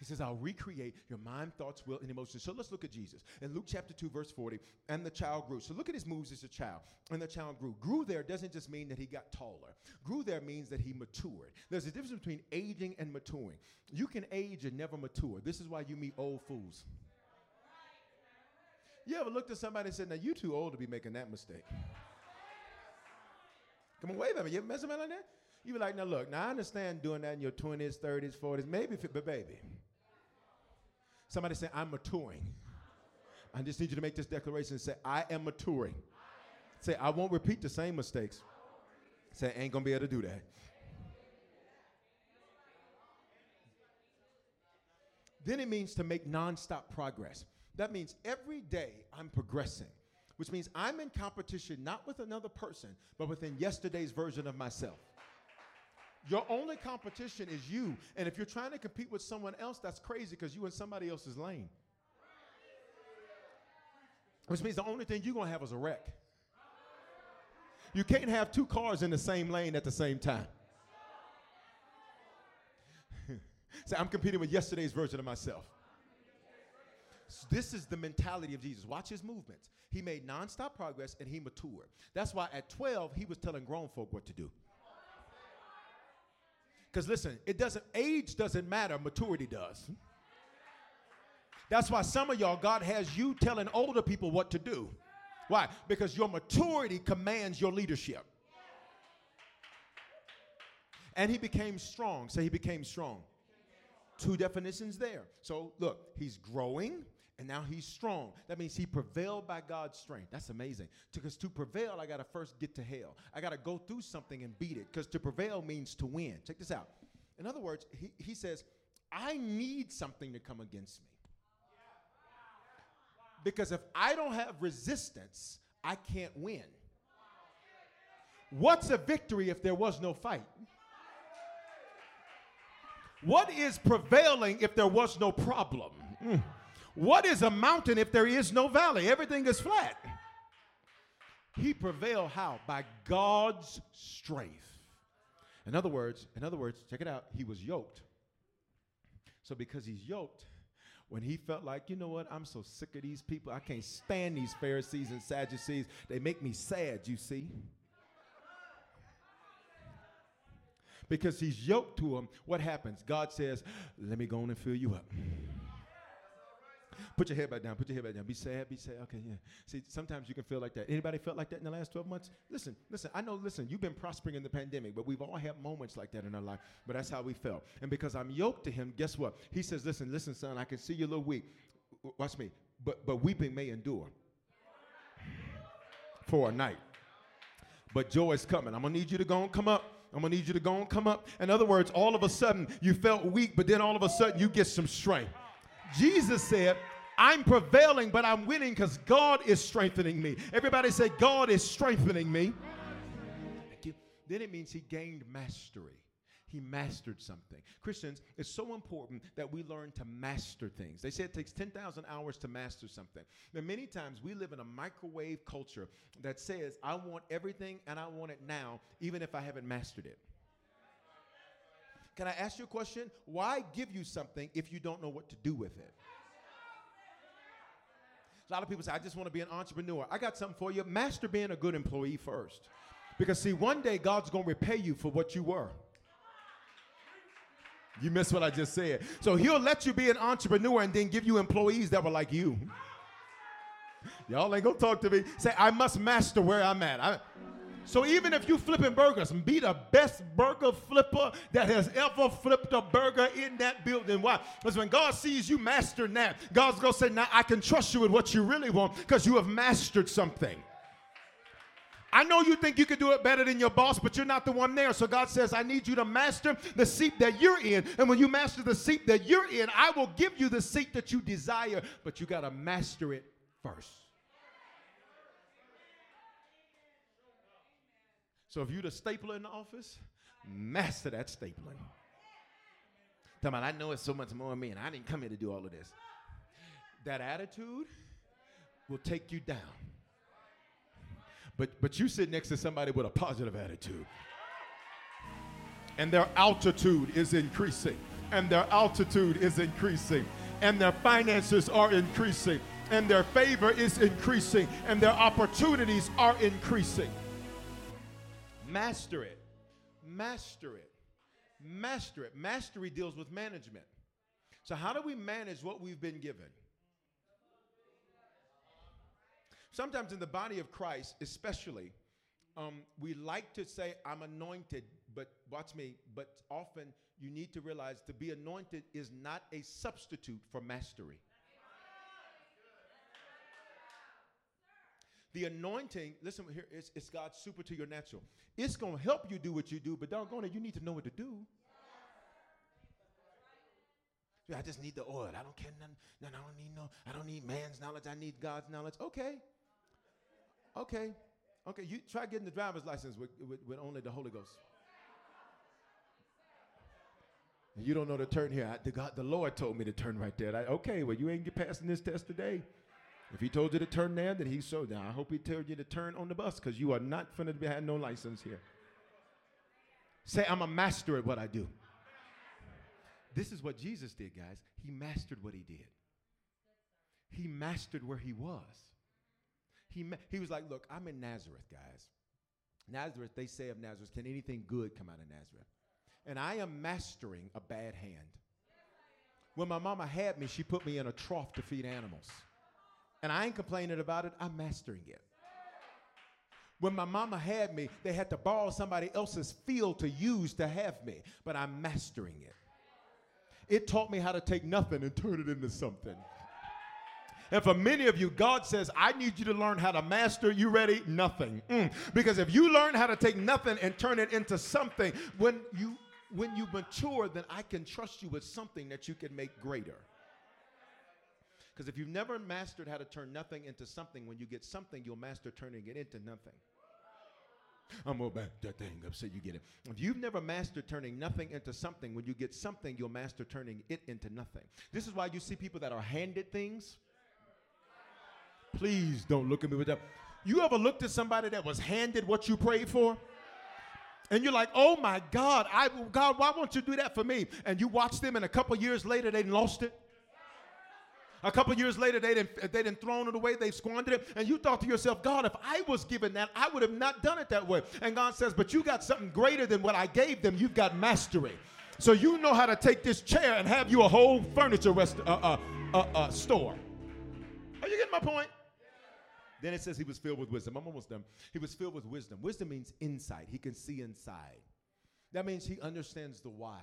He says, I'll recreate your mind, thoughts, will, and emotions. So let's look at Jesus. In Luke chapter 2, verse 40, and the child grew. So look at his moves as a child. And the child grew. Grew there doesn't just mean that he got taller. Grew there means that he matured. There's a difference between aging and maturing. You can age and never mature. This is why you meet old fools. You ever looked at somebody and said, Now you too old to be making that mistake? Come on, wave a minute. You ever met somebody like that? You be like, now look, now I understand doing that in your 20s, 30s, 40s, maybe, but baby, Somebody say, I'm maturing. I just need you to make this declaration and say, I am maturing. Say, I won't repeat the same mistakes. Say, I ain't gonna be able to do that. Then it means to make nonstop progress. That means every day I'm progressing, which means I'm in competition not with another person, but within yesterday's version of myself. Your only competition is you. And if you're trying to compete with someone else, that's crazy because you in somebody else's lane. Which means the only thing you're going to have is a wreck. You can't have two cars in the same lane at the same time. Say, I'm competing with yesterday's version of myself. So this is the mentality of Jesus. Watch his movements. He made nonstop progress and he matured. That's why at 12, he was telling grown folk what to do. Because listen, it doesn't, age doesn't matter, maturity does. That's why some of y'all, God has you telling older people what to do. Why? Because your maturity commands your leadership. And he became strong. Say so he became strong. Two definitions there. So look, he's growing and now he's strong. That means he prevailed by God's strength. That's amazing. Because to prevail, I got to first get to hell. I got to go through something and beat it. Because to prevail means to win. Check this out. In other words, he, he says, I need something to come against me. Because if I don't have resistance, I can't win. What's a victory if there was no fight? What is prevailing if there was no problem? Mm. What is a mountain if there is no valley? Everything is flat. He prevailed how? By God's strength. In other words, in other words, check it out. He was yoked. So because he's yoked, when he felt like, you know what, I'm so sick of these people. I can't stand these Pharisees and Sadducees. They make me sad, you see. Because he's yoked to them, what happens? God says, let me go on and fill you up. Put your head back down. Put your head back down. Be sad. Be sad. Okay, yeah. See, sometimes you can feel like that. Anybody felt like that in the last 12 months? Listen, listen. I know, listen, you've been prospering in the pandemic, but we've all had moments like that in our life. But that's how we felt. And because I'm yoked to him, guess what? He says, listen, listen, son, I can see you're a little weak. Watch me. But, but weeping may endure for a night. But joy is coming. I'm going to need you to go and come up. I'm gonna need you to go and come up. In other words, all of a sudden you felt weak, but then all of a sudden you get some strength. Jesus said, I'm prevailing, but I'm winning because God is strengthening me. Everybody say, God is strengthening me. Thank you. Then it means he gained mastery. He mastered something. Christians, it's so important that we learn to master things. They say it takes 10,000 hours to master something. Now, many times we live in a microwave culture that says, I want everything and I want it now, even if I haven't mastered it. Can I ask you a question? Why give you something if you don't know what to do with it? A lot of people say, I just want to be an entrepreneur. I got something for you. Master being a good employee first. Because, see, one day God's going to repay you for what you were. You missed what I just said. So he'll let you be an entrepreneur and then give you employees that were like you. Y'all ain't gonna talk to me. Say, I must master where I'm at. I, so even if you flipping burgers, be the best burger flipper that has ever flipped a burger in that building. Why? Because when God sees you mastering that, God's gonna say, now I can trust you with what you really want because you have mastered something. I know you think you can do it better than your boss, but you're not the one there. So God says, I need you to master the seat that you're in. And when you master the seat that you're in, I will give you the seat that you desire, but you got to master it first. So if you're the stapler in the office, master that stapling. Tell me, I know it's so much more than me, and I didn't come here to do all of this. That attitude will take you down. But, but you sit next to somebody with a positive attitude. And their altitude is increasing. And their altitude is increasing. And their finances are increasing. And their favor is increasing. And their opportunities are increasing. Master it. Master it. Master it. Mastery deals with management. So, how do we manage what we've been given? Sometimes in the body of Christ, especially, um, we like to say, I'm anointed, but watch me, but often you need to realize to be anointed is not a substitute for mastery. The anointing, listen here, it's, it's God's super to your natural. It's going to help you do what you do, but doggone it, you need to know what to do. I just need the oil. I don't care none, none. I don't need no. I don't need man's knowledge. I need God's knowledge. Okay, Okay, okay, you try getting the driver's license with, with, with only the Holy Ghost. You don't know to turn here. I, the, God, the Lord told me to turn right there. I, okay, well, you ain't get passing this test today. If he told you to turn there, then he so now. I hope he told you to turn on the bus because you are not to be had no license here. Say, I'm a master at what I do. This is what Jesus did, guys. He mastered what he did. He mastered where he was. He, he was like, Look, I'm in Nazareth, guys. Nazareth, they say of Nazareth, can anything good come out of Nazareth? And I am mastering a bad hand. When my mama had me, she put me in a trough to feed animals. And I ain't complaining about it, I'm mastering it. When my mama had me, they had to borrow somebody else's field to use to have me, but I'm mastering it. It taught me how to take nothing and turn it into something. And for many of you, God says, I need you to learn how to master. You ready? Nothing. Mm. Because if you learn how to take nothing and turn it into something, when you when you mature, then I can trust you with something that you can make greater. Because if you've never mastered how to turn nothing into something, when you get something, you'll master turning it into nothing. I'm gonna back that thing up so you get it. If you've never mastered turning nothing into something, when you get something, you'll master turning it into nothing. This is why you see people that are handed things Please don't look at me with that. You ever looked at somebody that was handed what you prayed for? And you're like, oh my God, I, God, why won't you do that for me? And you watch them, and a couple years later, they lost it. A couple years later, they didn't, they didn't thrown it away, they squandered it. And you thought to yourself, God, if I was given that, I would have not done it that way. And God says, but you got something greater than what I gave them. You've got mastery. So you know how to take this chair and have you a whole furniture rest, uh, uh, uh, uh store. Are you getting my point? Then it says he was filled with wisdom. I'm almost done. He was filled with wisdom. Wisdom means insight. He can see inside. That means he understands the why.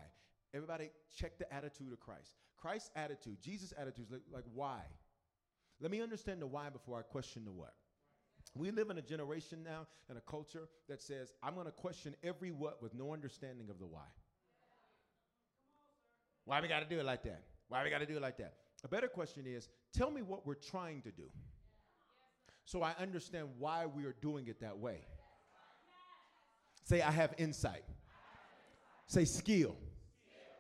Everybody check the attitude of Christ. Christ's attitude, Jesus' attitude is like, why? Let me understand the why before I question the what. We live in a generation now and a culture that says, I'm going to question every what with no understanding of the why. Why we got to do it like that? Why we got to do it like that? A better question is, tell me what we're trying to do so I understand why we are doing it that way. Say, I have insight. Say skill.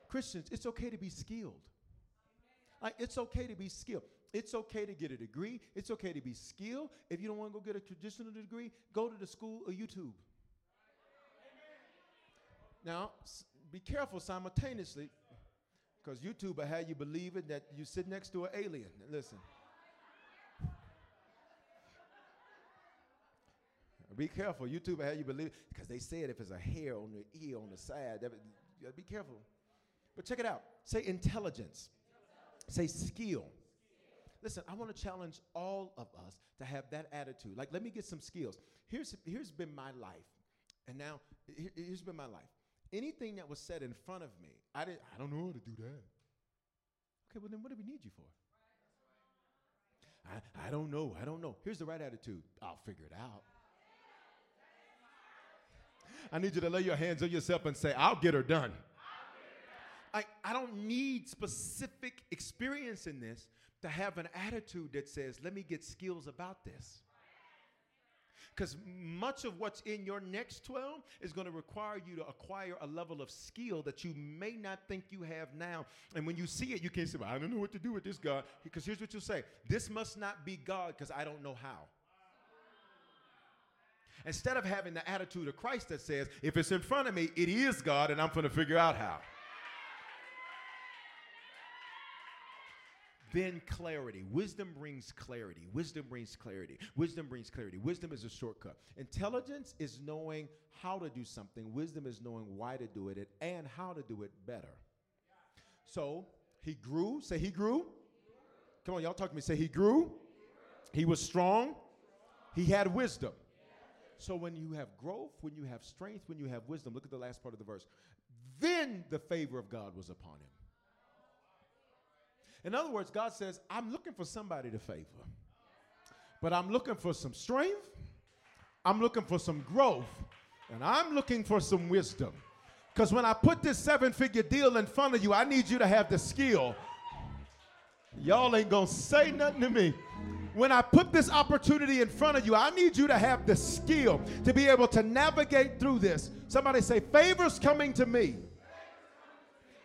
Christians, it's okay to be skilled. Like it's okay to be skilled. It's okay to get a degree. It's okay to be skilled. If you don't want to go get a traditional degree, go to the school of YouTube. Now, be careful simultaneously, because YouTube will have you believing that you sit next to an alien. Listen. Be careful. YouTube will have you believe because they said if it's a hair on the ear on the side, that, be careful. But check it out. Say intelligence. Say skill. Listen, I want to challenge all of us to have that attitude. Like, let me get some skills. Here's here's been my life, and now here- here's been my life. Anything that was said in front of me, I didn't. I don't know how to do that. Okay, well then, what do we need you for? I, I don't know. I don't know. Here's the right attitude. I'll figure it out. I need you to lay your hands on yourself and say, I'll get her done. I, I don't need specific experience in this to have an attitude that says, let me get skills about this. Because much of what's in your next 12 is going to require you to acquire a level of skill that you may not think you have now. And when you see it, you can't say, well, I don't know what to do with this God. Because here's what you'll say this must not be God because I don't know how. Instead of having the attitude of Christ that says, if it's in front of me, it is God, and I'm going to figure out how. Then clarity. Wisdom brings clarity. Wisdom brings clarity. Wisdom brings clarity. Wisdom is a shortcut. Intelligence is knowing how to do something. Wisdom is knowing why to do it and how to do it better. So he grew. Say he grew. Come on, y'all talk to me. Say he grew. He was strong. He had wisdom. So when you have growth, when you have strength, when you have wisdom, look at the last part of the verse. Then the favor of God was upon him. In other words, God says, I'm looking for somebody to favor, but I'm looking for some strength, I'm looking for some growth, and I'm looking for some wisdom. Because when I put this seven figure deal in front of you, I need you to have the skill. Y'all ain't gonna say nothing to me. When I put this opportunity in front of you, I need you to have the skill to be able to navigate through this. Somebody say, Favor's coming to me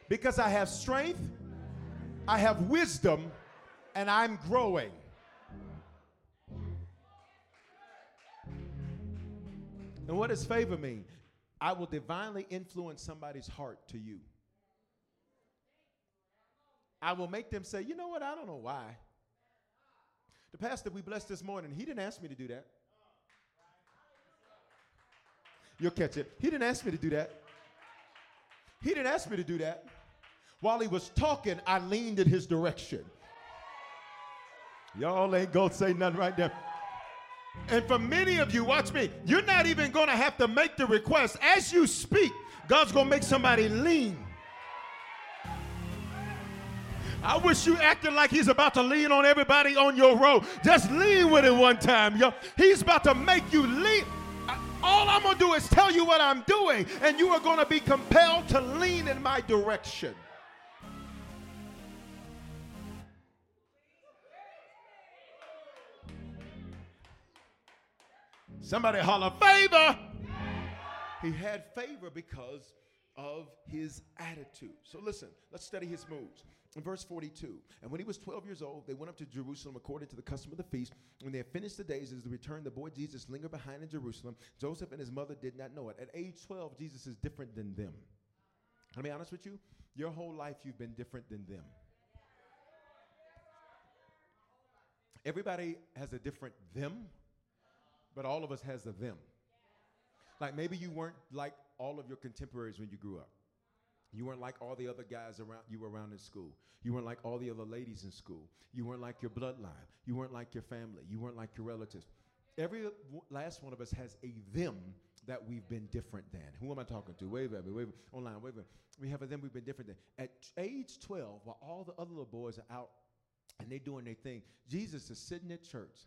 because I have strength, I have wisdom, and I'm growing. And what does favor mean? I will divinely influence somebody's heart to you. I will make them say, you know what? I don't know why. The pastor we blessed this morning, he didn't ask me to do that. You'll catch it. He didn't ask me to do that. He didn't ask me to do that. While he was talking, I leaned in his direction. Y'all ain't gonna say nothing right there. And for many of you, watch me, you're not even gonna have to make the request. As you speak, God's gonna make somebody lean. I wish you acted like he's about to lean on everybody on your road. Just lean with it one time, yo. He's about to make you lean. All I'm gonna do is tell you what I'm doing, and you are gonna be compelled to lean in my direction. Somebody holler, favor! He had favor because of his attitude. So listen, let's study his moves. In verse 42, and when he was 12 years old, they went up to Jerusalem according to the custom of the feast. When they had finished the days as they returned, the boy Jesus lingered behind in Jerusalem. Joseph and his mother did not know it. At age 12, Jesus is different than them. I'll be honest with you, your whole life you've been different than them. Everybody has a different them, but all of us has a them. Like maybe you weren't like all of your contemporaries when you grew up. You weren't like all the other guys around you were around in school. You weren't like all the other ladies in school. You weren't like your bloodline. You weren't like your family. You weren't like your relatives. Every last one of us has a them that we've been different than. Who am I talking to? Wave at me. Wave online. Wave at me. We have a them we've been different than. At age 12, while all the other little boys are out and they're doing their thing, Jesus is sitting at church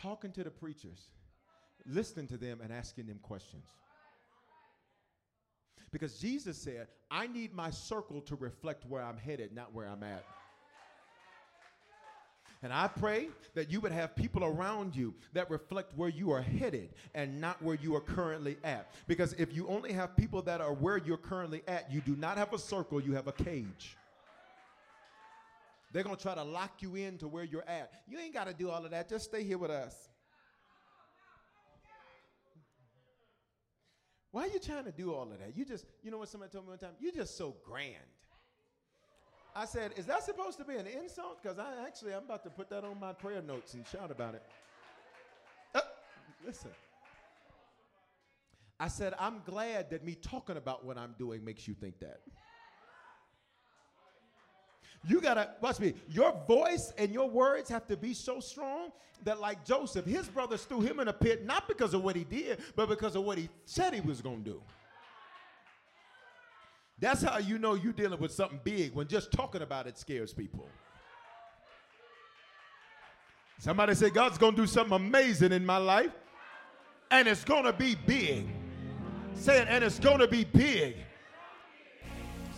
talking to the preachers, listening to them and asking them questions. Because Jesus said, I need my circle to reflect where I'm headed, not where I'm at. And I pray that you would have people around you that reflect where you are headed and not where you are currently at. Because if you only have people that are where you're currently at, you do not have a circle, you have a cage. They're going to try to lock you in to where you're at. You ain't got to do all of that. Just stay here with us. Why are you trying to do all of that? You just, you know what somebody told me one time? You're just so grand. I said, is that supposed to be an insult? Because I actually, I'm about to put that on my prayer notes and shout about it. Uh, listen. I said, I'm glad that me talking about what I'm doing makes you think that. You gotta watch me. Your voice and your words have to be so strong that, like Joseph, his brothers threw him in a pit not because of what he did, but because of what he said he was gonna do. That's how you know you're dealing with something big when just talking about it scares people. Somebody say, God's gonna do something amazing in my life, and it's gonna be big. Say it, and it's gonna be big.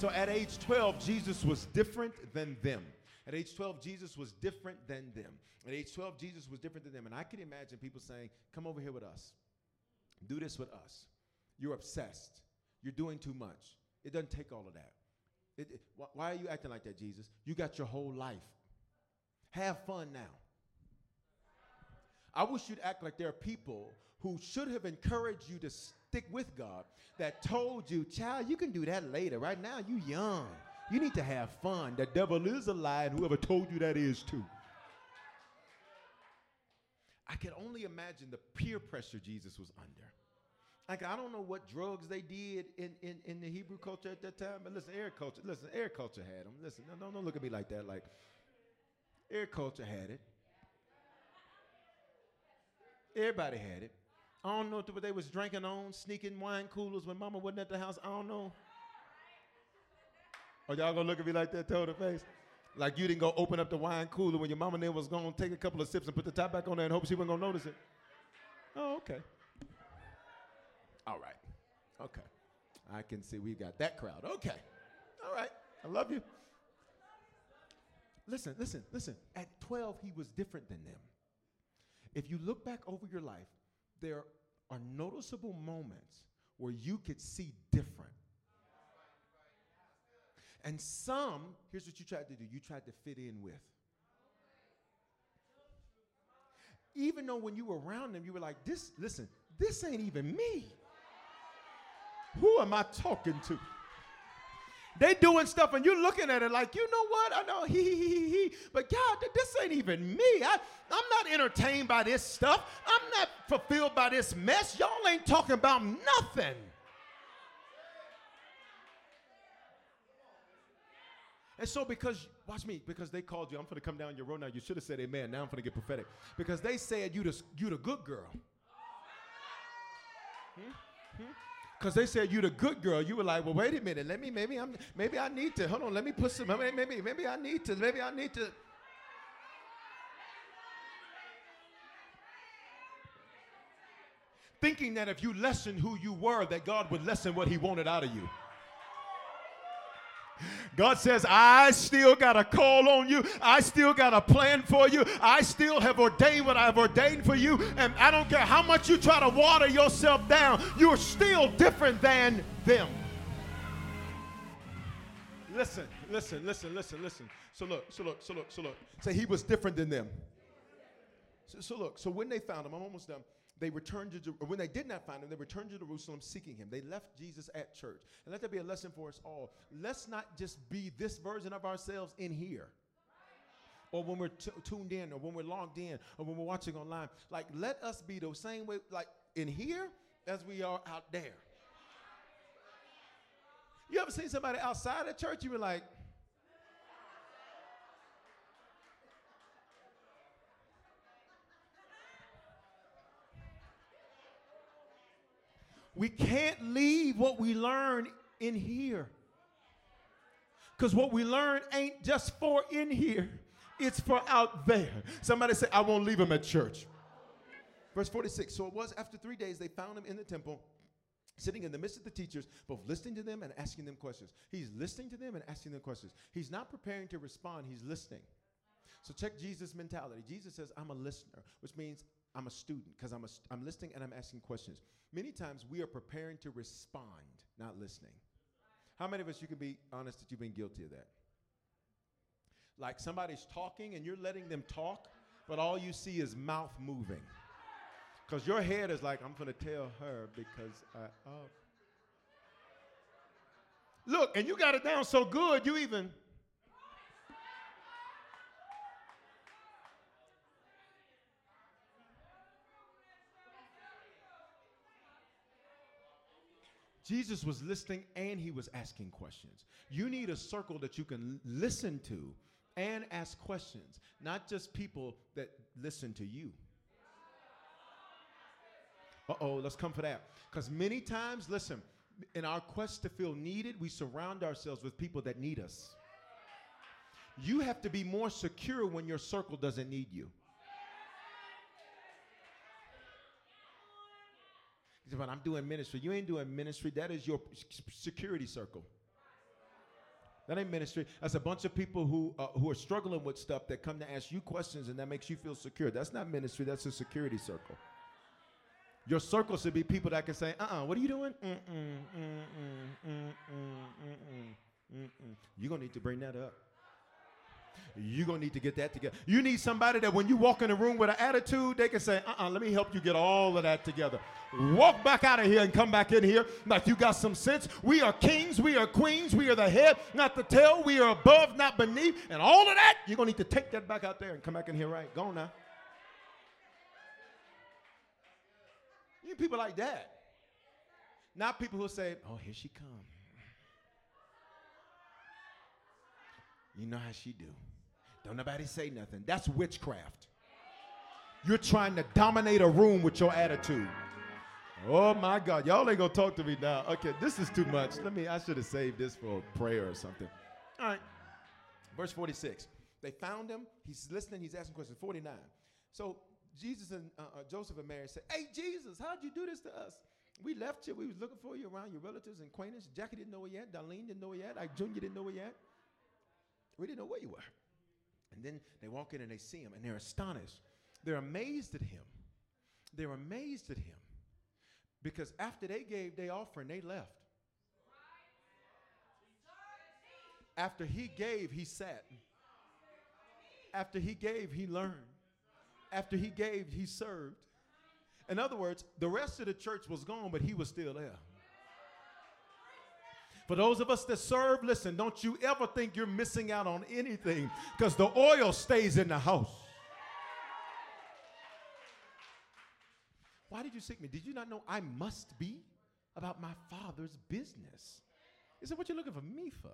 So at age 12, Jesus was different than them. At age 12, Jesus was different than them. At age 12, Jesus was different than them. And I can imagine people saying, Come over here with us. Do this with us. You're obsessed. You're doing too much. It doesn't take all of that. It, it, why are you acting like that, Jesus? You got your whole life. Have fun now. I wish you'd act like there are people who should have encouraged you to stick with God that told you, child, you can do that later. Right now, you young. You need to have fun. The devil is a lie, and whoever told you that is too. I can only imagine the peer pressure Jesus was under. Like, I don't know what drugs they did in, in, in the Hebrew culture at that time, but listen, air culture, listen, air culture had them. Listen, don't, don't look at me like that. Like, air culture had it. Everybody had it. I don't know what they was drinking on, sneaking wine coolers when mama wasn't at the house. I don't know. Are y'all gonna look at me like that, total face? Like you didn't go open up the wine cooler when your mama then was gonna take a couple of sips and put the top back on there and hope she wasn't gonna notice it. Oh, okay. All right. Okay. I can see we got that crowd. Okay. All right. I love you. Listen, listen, listen. At 12, he was different than them. If you look back over your life, there are noticeable moments where you could see different. And some, here's what you tried to do you tried to fit in with. Even though when you were around them, you were like, this, listen, this ain't even me. Who am I talking to? They doing stuff and you're looking at it like, you know what? I know he he he he, but God, this ain't even me. I, I'm not entertained by this stuff. I'm not fulfilled by this mess. Y'all ain't talking about nothing. And so, because, watch me, because they called you, I'm gonna come down your road now. You should have said amen. Now I'm gonna get prophetic. Because they said you the, you the good girl. Hmm? Hmm? Because they said you the good girl. You were like, well, wait a minute. Let me, maybe I'm, maybe I need to, hold on, let me put some, maybe, maybe, maybe I need to, maybe I need to. Thinking that if you lessen who you were, that God would lessen what he wanted out of you. God says, I still got a call on you. I still got a plan for you. I still have ordained what I've ordained for you. And I don't care how much you try to water yourself down, you're still different than them. Listen, listen, listen, listen, listen. So look, so look, so look, so look. Say he was different than them. So, so look, so when they found him, I'm almost done they returned to, when they did not find him, they returned to Jerusalem seeking him. They left Jesus at church. And let that be a lesson for us all. Let's not just be this version of ourselves in here. Or when we're tuned in, or when we're logged in, or when we're watching online. Like, let us be the same way, like in here, as we are out there. You ever seen somebody outside of church? You were like, We can't leave what we learn in here. Because what we learn ain't just for in here, it's for out there. Somebody say, I won't leave him at church. Verse 46 So it was after three days they found him in the temple, sitting in the midst of the teachers, both listening to them and asking them questions. He's listening to them and asking them questions. He's not preparing to respond, he's listening. So check Jesus' mentality. Jesus says, I'm a listener, which means I'm a student because I'm, I'm listening and I'm asking questions. Many times we are preparing to respond, not listening. How many of us, you can be honest that you've been guilty of that? Like somebody's talking and you're letting them talk, but all you see is mouth moving. Because your head is like, I'm going to tell her because I. Oh. Look, and you got it down so good, you even. Jesus was listening and he was asking questions. You need a circle that you can listen to and ask questions, not just people that listen to you. Uh oh, let's come for that. Because many times, listen, in our quest to feel needed, we surround ourselves with people that need us. You have to be more secure when your circle doesn't need you. He said, But I'm doing ministry. You ain't doing ministry. That is your security circle. That ain't ministry. That's a bunch of people who uh, who are struggling with stuff that come to ask you questions and that makes you feel secure. That's not ministry. That's a security circle. Your circle should be people that can say, "Uh-uh, what are you doing? Mm-mm, mm-mm, mm-mm. You're gonna need to bring that up. You're gonna need to get that together. You need somebody that when you walk in the room with an attitude, they can say, uh-uh, let me help you get all of that together. Walk back out of here and come back in here like you got some sense. We are kings, we are queens, we are the head, not the tail, we are above, not beneath, and all of that, you're gonna need to take that back out there and come back in here right. Go on now. You people like that. Not people who say, oh, here she come. You know how she do. Don't nobody say nothing. That's witchcraft. You're trying to dominate a room with your attitude. Oh my God, y'all ain't gonna talk to me now. Okay, this is too much. Let me. I should have saved this for prayer or something. All right, verse 46. They found him. He's listening. He's asking questions. 49. So Jesus and uh, uh, Joseph and Mary said, "Hey Jesus, how'd you do this to us? We left you. We was looking for you around your relatives and acquaintances. Jackie didn't know it yet. Darlene didn't know it yet. Ike Junior didn't know it yet. We didn't know where you were." And then they walk in and they see him and they're astonished. They're amazed at him. They're amazed at him. Because after they gave their offering, they left. After he gave, he sat. After he gave, he learned. After he gave, he served. In other words, the rest of the church was gone, but he was still there. For those of us that serve, listen, don't you ever think you're missing out on anything because the oil stays in the house. Why did you seek me? Did you not know I must be about my father's business? He said, What you looking for me for?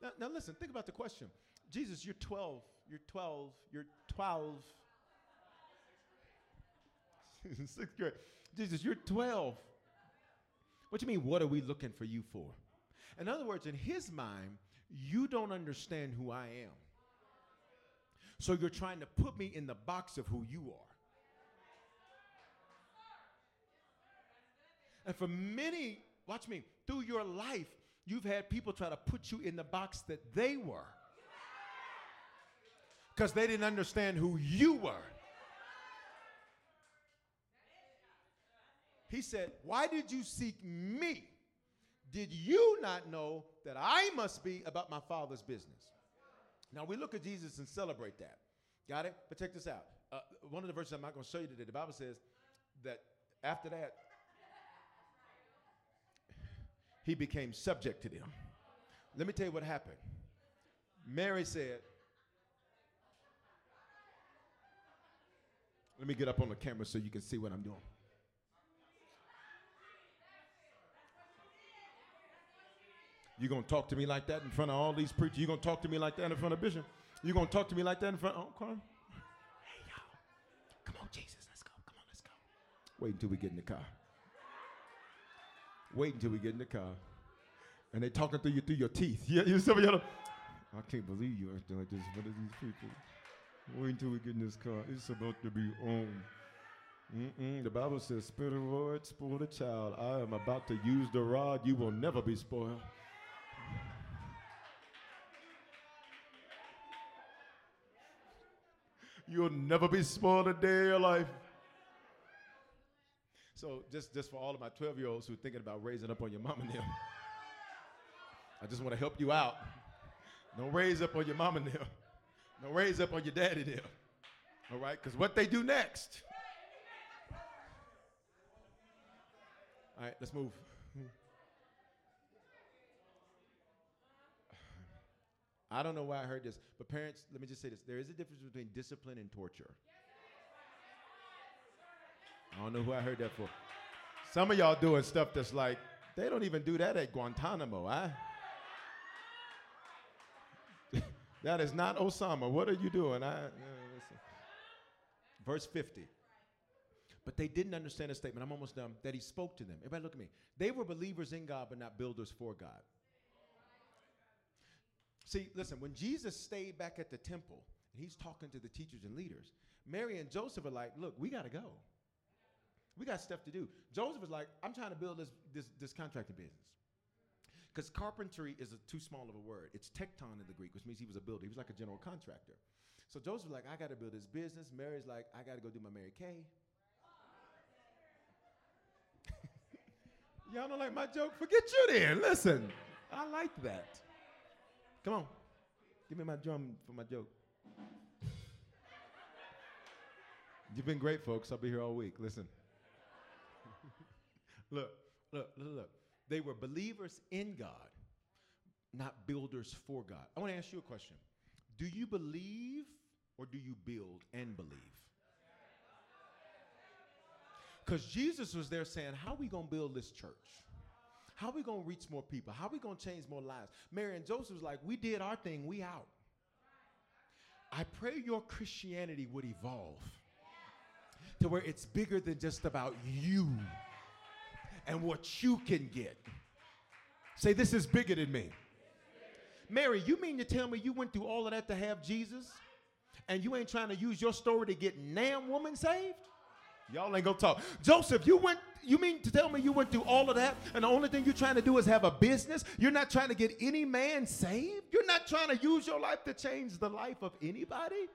Now, now listen, think about the question. Jesus, you're 12. You're 12. You're 12. Sixth grade. Jesus, you're 12. What do you mean, what are we looking for you for? In other words, in his mind, you don't understand who I am. So you're trying to put me in the box of who you are. And for many, watch me, through your life, you've had people try to put you in the box that they were. Because they didn't understand who you were. He said, Why did you seek me? Did you not know that I must be about my Father's business? Now we look at Jesus and celebrate that. Got it? But check this out. Uh, one of the verses I'm not going to show you today, the Bible says that after that, he became subject to them. Let me tell you what happened. Mary said, Let me get up on the camera so you can see what I'm doing. You gonna talk to me like that in front of all these preachers? You gonna talk to me like that in front of Bishop? You gonna talk to me like that in front? Oh, come on. Hey y'all, come on, Jesus, let's go. Come on, let's go. Wait until we get in the car. Wait until we get in the car, and they talking through you through your teeth. Yeah, you some of y'all. I can't believe you acting like this. What are these people? Wait until we get in this car. It's about to be on. Mm-mm. The Bible says, Spirit of the Lord, spoil the child. I am about to use the rod. You will never be spoiled. You'll never be spoiled a day of your life. So just, just for all of my 12 year olds who are thinking about raising up on your mom and them, I just want to help you out. Don't raise up on your mom and them. Don't raise up on your daddy them. All right? Because what they do next. All right, let's move. I don't know why I heard this, but parents, let me just say this. There is a difference between discipline and torture. I don't know who I heard that for. Some of y'all doing stuff that's like, they don't even do that at Guantanamo, huh? that is not Osama. What are you doing? I, uh, Verse 50. But they didn't understand the statement. I'm almost done. That he spoke to them. Everybody, look at me. They were believers in God, but not builders for God. See, listen, when Jesus stayed back at the temple and he's talking to the teachers and leaders, Mary and Joseph are like, look, we got to go. We got stuff to do. Joseph is like, I'm trying to build this, this, this contracting business. Because carpentry is a, too small of a word. It's tekton in the Greek, which means he was a builder. He was like a general contractor. So Joseph like, I got to build this business. Mary's like, I got to go do my Mary Kay. Y'all don't like my joke? Forget you then. Listen, I like that. Come on, give me my drum for my joke. You've been great, folks. I'll be here all week. Listen. look, look, look, look. They were believers in God, not builders for God. I want to ask you a question. Do you believe or do you build and believe? Because Jesus was there saying, How are we going to build this church? How are we going to reach more people? How are we going to change more lives? Mary and Joseph was like, We did our thing, we out. I pray your Christianity would evolve to where it's bigger than just about you and what you can get. Say, This is bigger than me. Mary, you mean to tell me you went through all of that to have Jesus? And you ain't trying to use your story to get Nam woman saved? Y'all ain't gonna talk. Joseph, you went, you mean to tell me you went through all of that and the only thing you're trying to do is have a business? You're not trying to get any man saved? You're not trying to use your life to change the life of anybody?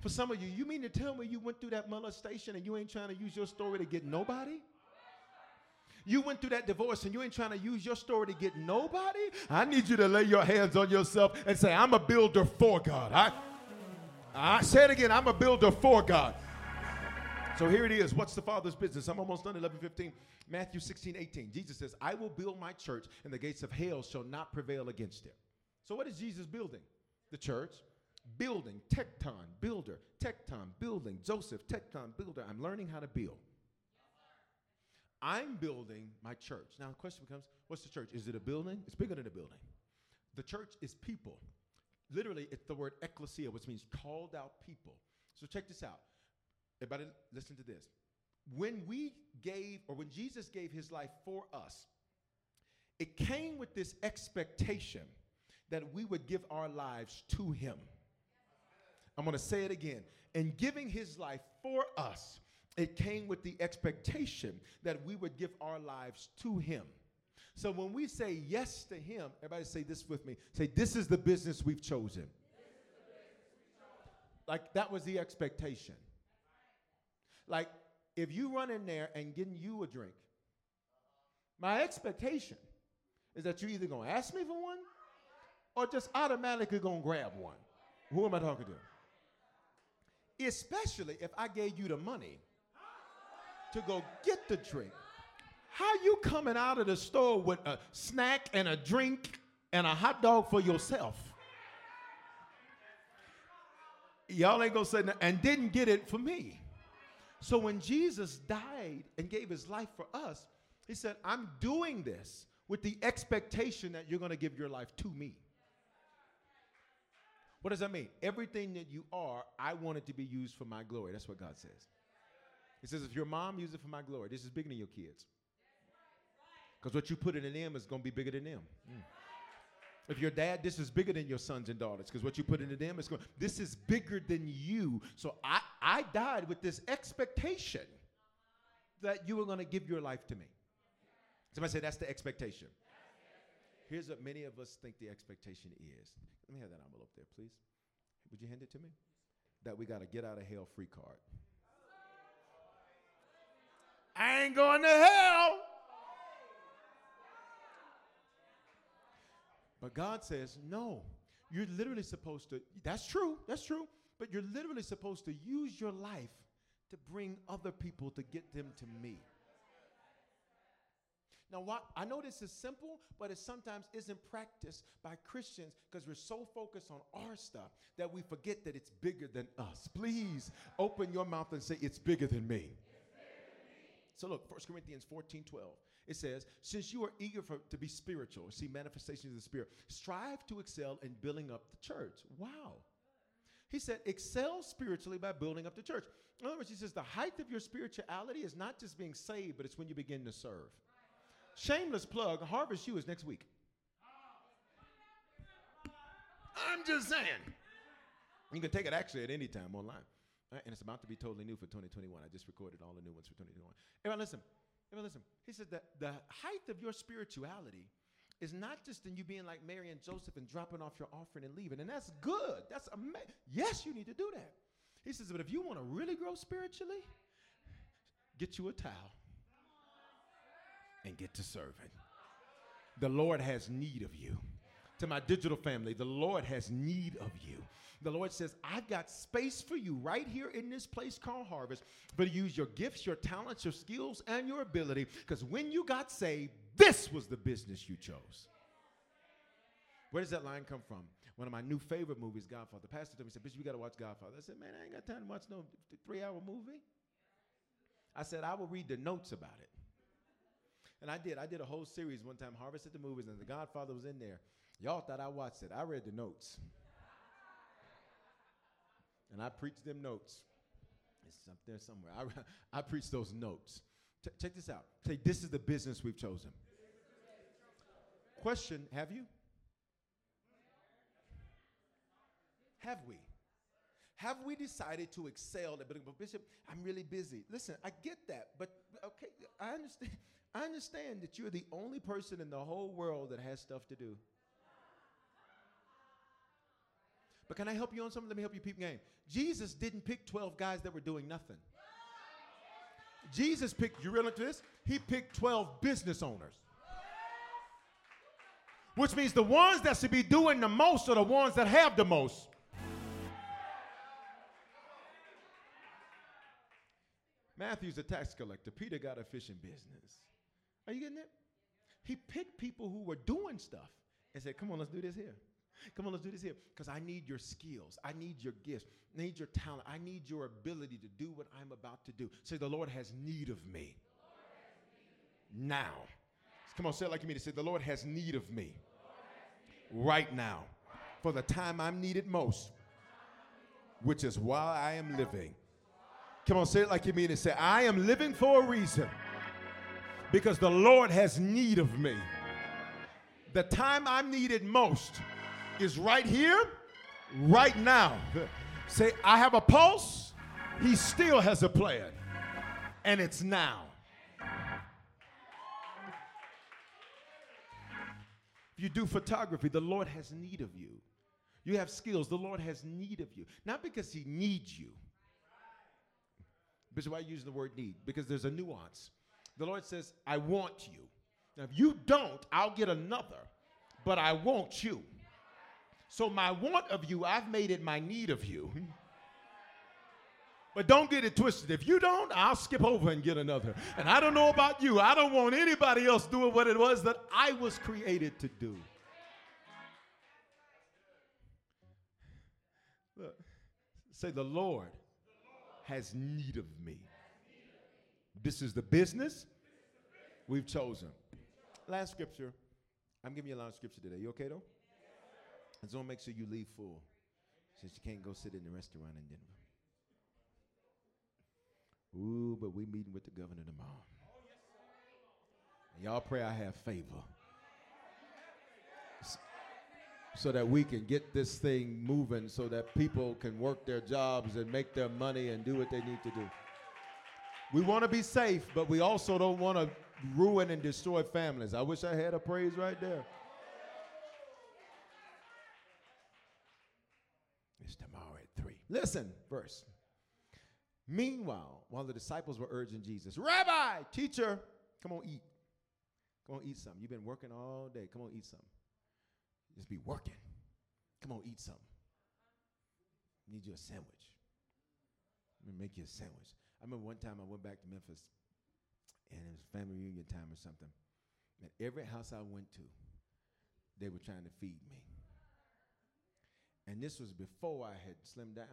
For some of you, you mean to tell me you went through that molestation and you ain't trying to use your story to get nobody? You went through that divorce and you ain't trying to use your story to get nobody? I need you to lay your hands on yourself and say, I'm a builder for God. I, I say it again, I'm a builder for God. So here it is. What's the Father's business? I'm almost done. 11 15. Matthew 16, 18. Jesus says, I will build my church, and the gates of hell shall not prevail against it. So, what is Jesus building? The church. Building, tekton, builder, tekton, building, Joseph, tekton, builder. I'm learning how to build. I'm building my church. Now, the question becomes what's the church? Is it a building? It's bigger than a building. The church is people. Literally, it's the word ecclesia, which means called out people. So, check this out. Everybody, listen to this. When we gave, or when Jesus gave his life for us, it came with this expectation that we would give our lives to him. I'm going to say it again. In giving his life for us, it came with the expectation that we would give our lives to him. So when we say yes to him, everybody say this with me. Say, this is the business we've chosen. Business we've chosen. Like that was the expectation. Like if you run in there and getting you a drink, my expectation is that you're either gonna ask me for one or just automatically gonna grab one. Who am I talking to? Especially if I gave you the money to go get the drink. How you coming out of the store with a snack and a drink and a hot dog for yourself? Y'all ain't gonna say nothing, and didn't get it for me. So when Jesus died and gave his life for us, he said, I'm doing this with the expectation that you're gonna give your life to me. What does that mean? Everything that you are, I want it to be used for my glory. That's what God says. He says, if your mom uses it for my glory, this is bigger than your kids. Because what you put in them is going to be bigger than them. Mm. If your dad, this is bigger than your sons and daughters, because what you put into them is going. This is bigger than you. So I, I died with this expectation that you were going to give your life to me. Somebody say that's the expectation. Here's what many of us think the expectation is. Let me have that envelope there, please. Would you hand it to me? that we got a get out of hell free card. I ain't going to hell. But God says, no, you're literally supposed to, that's true, that's true, but you're literally supposed to use your life to bring other people to get them to me. Now, what, I know this is simple, but it sometimes isn't practiced by Christians because we're so focused on our stuff that we forget that it's bigger than us. Please open your mouth and say, It's bigger than me. So look, 1 Corinthians 14 12. It says, Since you are eager for, to be spiritual, see manifestations of the Spirit, strive to excel in building up the church. Wow. He said, excel spiritually by building up the church. In other words, he says, the height of your spirituality is not just being saved, but it's when you begin to serve. Shameless plug, Harvest U is next week. I'm just saying. You can take it actually at any time online. Right? And it's about to be totally new for 2021. I just recorded all the new ones for 2021. Everyone listen. Listen. He said that the height of your spirituality is not just in you being like Mary and Joseph and dropping off your offering and leaving. And that's good. That's amazing. Yes, you need to do that. He says, but if you want to really grow spiritually, get you a towel and get to serving. The Lord has need of you. To my digital family, the Lord has need of you. The Lord says, I've got space for you right here in this place called Harvest, but use your gifts, your talents, your skills, and your ability. Because when you got saved, this was the business you chose. Where does that line come from? One of my new favorite movies, Godfather. The pastor told me, said, Bishop, you got to watch Godfather. I said, man, I ain't got time to watch no three hour movie. I said, I will read the notes about it. And I did. I did a whole series one time, Harvest at the Movies, and The Godfather was in there. Y'all thought I watched it. I read the notes. And I preach them notes. It's up there somewhere. I, I preached those notes. Ch- check this out. Say, this is the business we've chosen. Question Have you? Have we? Have we decided to excel at? But Bishop, I'm really busy. Listen, I get that, but okay, I understand. I understand that you're the only person in the whole world that has stuff to do. But can I help you on something? Let me help you peep game. Jesus didn't pick 12 guys that were doing nothing. Jesus picked, you realize this? He picked 12 business owners. Which means the ones that should be doing the most are the ones that have the most. Matthew's a tax collector. Peter got a fishing business. Are you getting it? He picked people who were doing stuff and said, Come on, let's do this here. Come on, let's do this here. Because I need your skills. I need your gifts. I need your talent. I need your ability to do what I'm about to do. Say, the Lord has need of me. Now. Come on, say it like you mean to say, the Lord has need of me. Right now. For the time I'm needed most. Which is while I am living. Come on, say it like you mean to say, I am living for a reason. Because the Lord has need of me. The time I'm needed most is right here, right now. Say, I have a pulse. He still has a plan. And it's now. If you do photography, the Lord has need of you. You have skills, the Lord has need of you. Not because He needs you. Bishop, why I use the word need? Because there's a nuance. The Lord says, I want you. Now, if you don't, I'll get another, but I want you. So my want of you, I've made it my need of you. But don't get it twisted. If you don't, I'll skip over and get another. And I don't know about you. I don't want anybody else doing what it was that I was created to do. Look, say, the Lord has need of me. This is the business we've chosen. Last scripture. I'm giving you a lot of scripture today. You okay though? And so make sure you leave full. Since you can't go sit in the restaurant in Denver. Ooh, but we meeting with the governor tomorrow. And y'all pray I have favor. So that we can get this thing moving so that people can work their jobs and make their money and do what they need to do. We want to be safe, but we also don't want to ruin and destroy families. I wish I had a praise right there. It's tomorrow at 3. Listen, verse. Meanwhile, while the disciples were urging Jesus, Rabbi, teacher, come on, eat. Come on, eat something. You've been working all day. Come on, eat something. Just be working. Come on, eat something. Need you a sandwich. Let me make you a sandwich. I remember one time I went back to Memphis and it was family reunion time or something. And every house I went to, they were trying to feed me. And this was before I had slimmed down.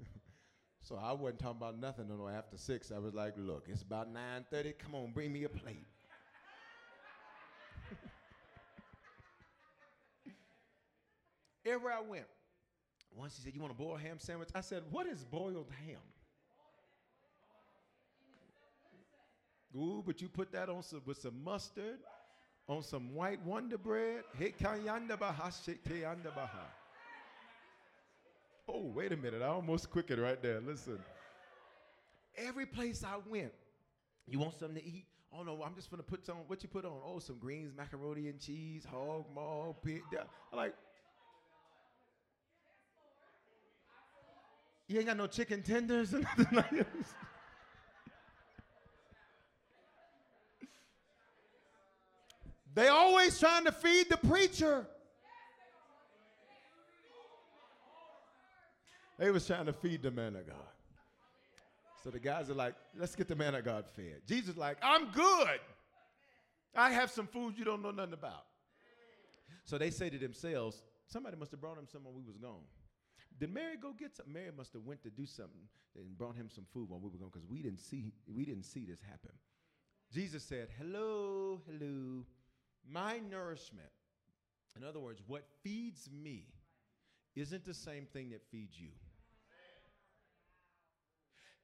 so I wasn't talking about nothing no after six. I was like, look, it's about 9:30. Come on, bring me a plate. Everywhere I went, once he said, You want a boiled ham sandwich? I said, What is boiled ham? Ooh, but you put that on some, with some mustard, on some white Wonder Bread. Oh, wait a minute. I almost quickened right there. Listen. Every place I went, you want something to eat? Oh no, I'm just gonna put some. What you put on? Oh, some greens, macaroni and cheese, hog maw, pig. I'm like, You ain't got no chicken tenders or nothing like this. They always trying to feed the preacher. They was trying to feed the man of God. So the guys are like, let's get the man of God fed. Jesus like, I'm good. I have some food you don't know nothing about. So they say to themselves, somebody must have brought him some when we was gone. Did Mary go get some? Mary must have went to do something and brought him some food while we were gone because we didn't see we didn't see this happen. Jesus said, "Hello, hello, my nourishment." In other words, what feeds me isn't the same thing that feeds you.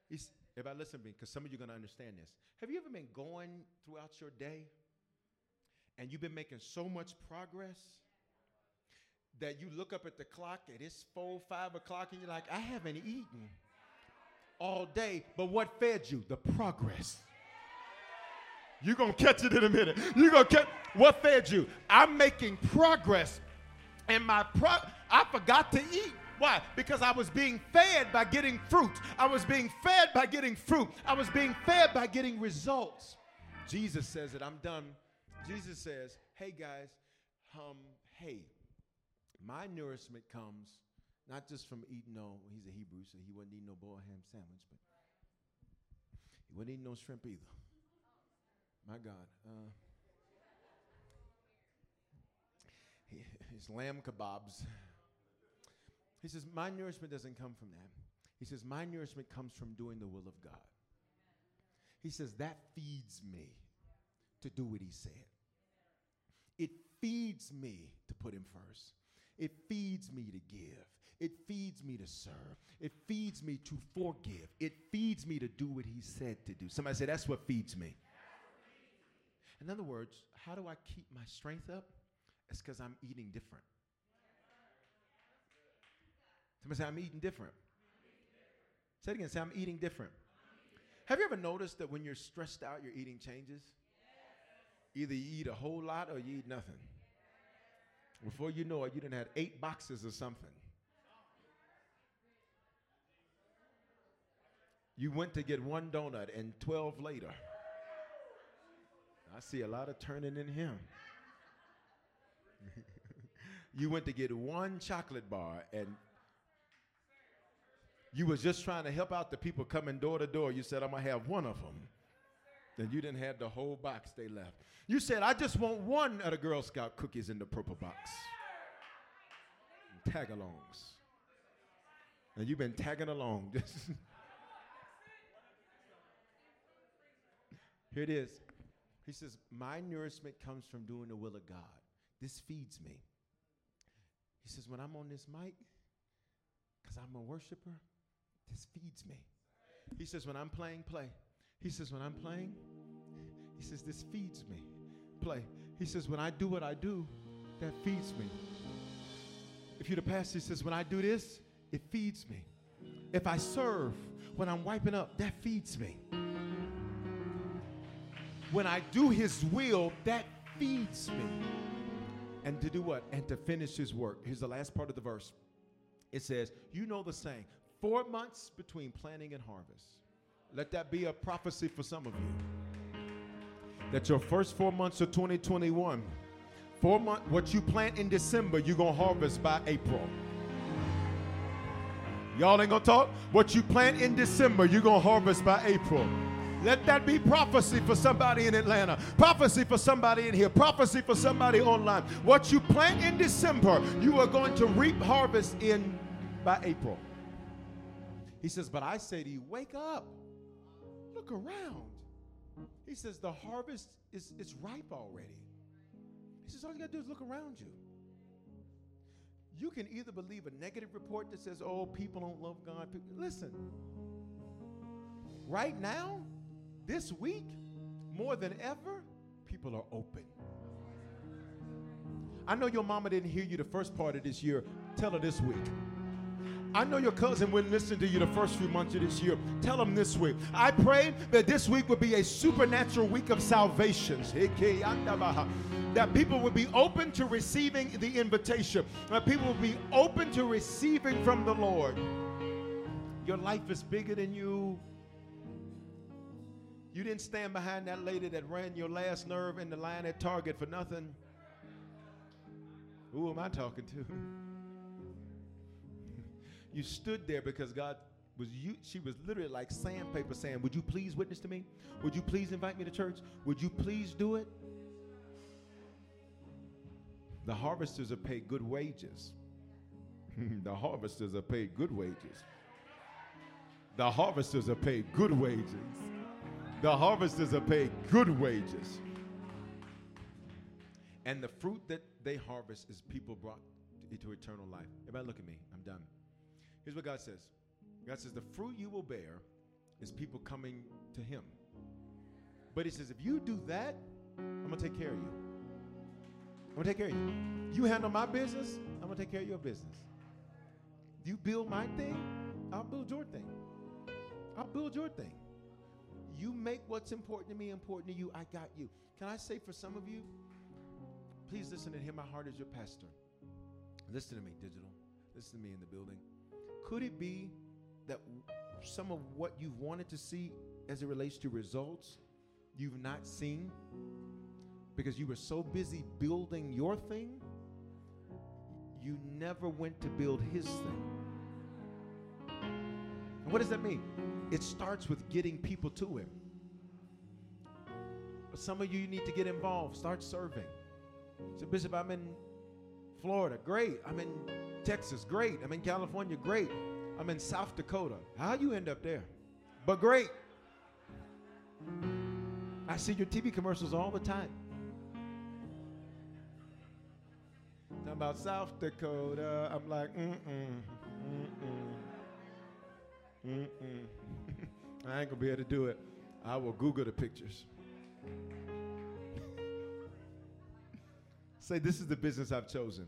It's, I listen to me, because some of you are going to understand this. Have you ever been going throughout your day and you've been making so much progress that you look up at the clock and it's four, five o'clock, and you're like, I haven't eaten all day. But what fed you? The progress. You're gonna catch it in a minute. You're gonna catch what fed you. I'm making progress. And my pro I forgot to eat. Why? Because I was being fed by getting fruit. I was being fed by getting fruit. I was being fed by getting results. Jesus says that I'm done. Jesus says, hey guys, um, hey, my nourishment comes not just from eating no, he's a Hebrew, so he wasn't eating no boiled ham sandwich, but he wasn't eating no shrimp either. My God. Uh, his lamb kebabs. He says, My nourishment doesn't come from that. He says, My nourishment comes from doing the will of God. He says, That feeds me to do what he said. It feeds me to put him first. It feeds me to give. It feeds me to serve. It feeds me to forgive. It feeds me to do what he said to do. Somebody say, That's what feeds me. In other words, how do I keep my strength up? It's because I'm eating different. Somebody say, I'm eating different. Say it again. Say, I'm eating different. Have you ever noticed that when you're stressed out, your eating changes? Either you eat a whole lot or you eat nothing. Before you know it, you didn't have eight boxes or something. You went to get one donut and 12 later. I see a lot of turning in him. you went to get one chocolate bar and you was just trying to help out the people coming door to door. You said, I'm going to have one of them. Then you didn't have the whole box they left. You said, I just want one of the Girl Scout cookies in the purple box. Tag alongs. And you've been tagging along. Here it is. He says, My nourishment comes from doing the will of God. This feeds me. He says, When I'm on this mic, because I'm a worshiper, this feeds me. He says, When I'm playing, play. He says, When I'm playing, he says, This feeds me. Play. He says, When I do what I do, that feeds me. If you're the pastor, he says, When I do this, it feeds me. If I serve when I'm wiping up, that feeds me. When I do his will, that feeds me. And to do what? And to finish his work. Here's the last part of the verse. It says, You know the saying, four months between planting and harvest. Let that be a prophecy for some of you. That your first four months of 2021, four months, what you plant in December, you're gonna harvest by April. Y'all ain't gonna talk? What you plant in December, you're gonna harvest by April. Let that be prophecy for somebody in Atlanta, prophecy for somebody in here, prophecy for somebody online. What you plant in December, you are going to reap harvest in by April. He says, But I say to you, wake up, look around. He says, The harvest is, is ripe already. He says, All you gotta do is look around you. You can either believe a negative report that says, Oh, people don't love God. Listen, right now, this week, more than ever, people are open. I know your mama didn't hear you the first part of this year. Tell her this week. I know your cousin wouldn't listen to you the first few months of this year. Tell them this week. I pray that this week would be a supernatural week of salvations. That people would be open to receiving the invitation. That people would be open to receiving from the Lord. Your life is bigger than you. You didn't stand behind that lady that ran your last nerve in the line at Target for nothing. Who am I talking to? you stood there because God was you she was literally like sandpaper saying, "Would you please witness to me? Would you please invite me to church? Would you please do it?" The harvesters are paid good wages. the harvesters are paid good wages. The harvesters are paid good wages. The harvesters are paid good wages. And the fruit that they harvest is people brought into eternal life. Everybody look at me. I'm done. Here's what God says. God says the fruit you will bear is people coming to him. But he says if you do that, I'm going to take care of you. I'm going to take care of you. You handle my business, I'm going to take care of your business. You build my thing, I'll build your thing. I'll build your thing. You make what's important to me important to you. I got you. Can I say for some of you, please listen and hear my heart as your pastor. Listen to me, digital. Listen to me in the building. Could it be that some of what you've wanted to see as it relates to results, you've not seen because you were so busy building your thing, you never went to build his thing. And what does that mean? It starts with getting people to Him. But some of you need to get involved, start serving. So, Bishop, I'm in Florida. Great. I'm in Texas. Great. I'm in California. Great. I'm in South Dakota. How you end up there? But great. I see your TV commercials all the time. Talking about South Dakota. I'm like, mm-mm. Mm-mm. I ain't gonna be able to do it. I will Google the pictures. Say, this is the business I've chosen.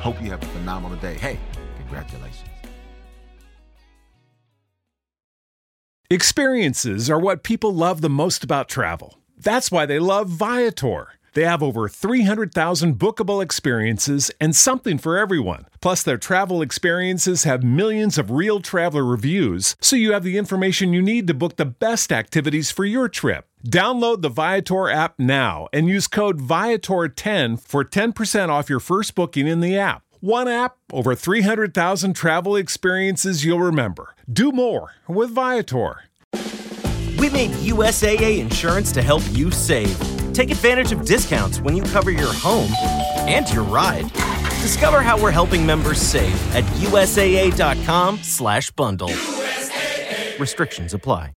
Hope you have a phenomenal day. Hey, congratulations. Experiences are what people love the most about travel. That's why they love Viator. They have over 300,000 bookable experiences and something for everyone. Plus, their travel experiences have millions of real traveler reviews, so you have the information you need to book the best activities for your trip. Download the Viator app now and use code Viator10 for 10% off your first booking in the app. One app, over 300,000 travel experiences you'll remember. Do more with Viator. We made USAA insurance to help you save. Take advantage of discounts when you cover your home and your ride. Discover how we're helping members save at USAA.com slash bundle. Restrictions apply.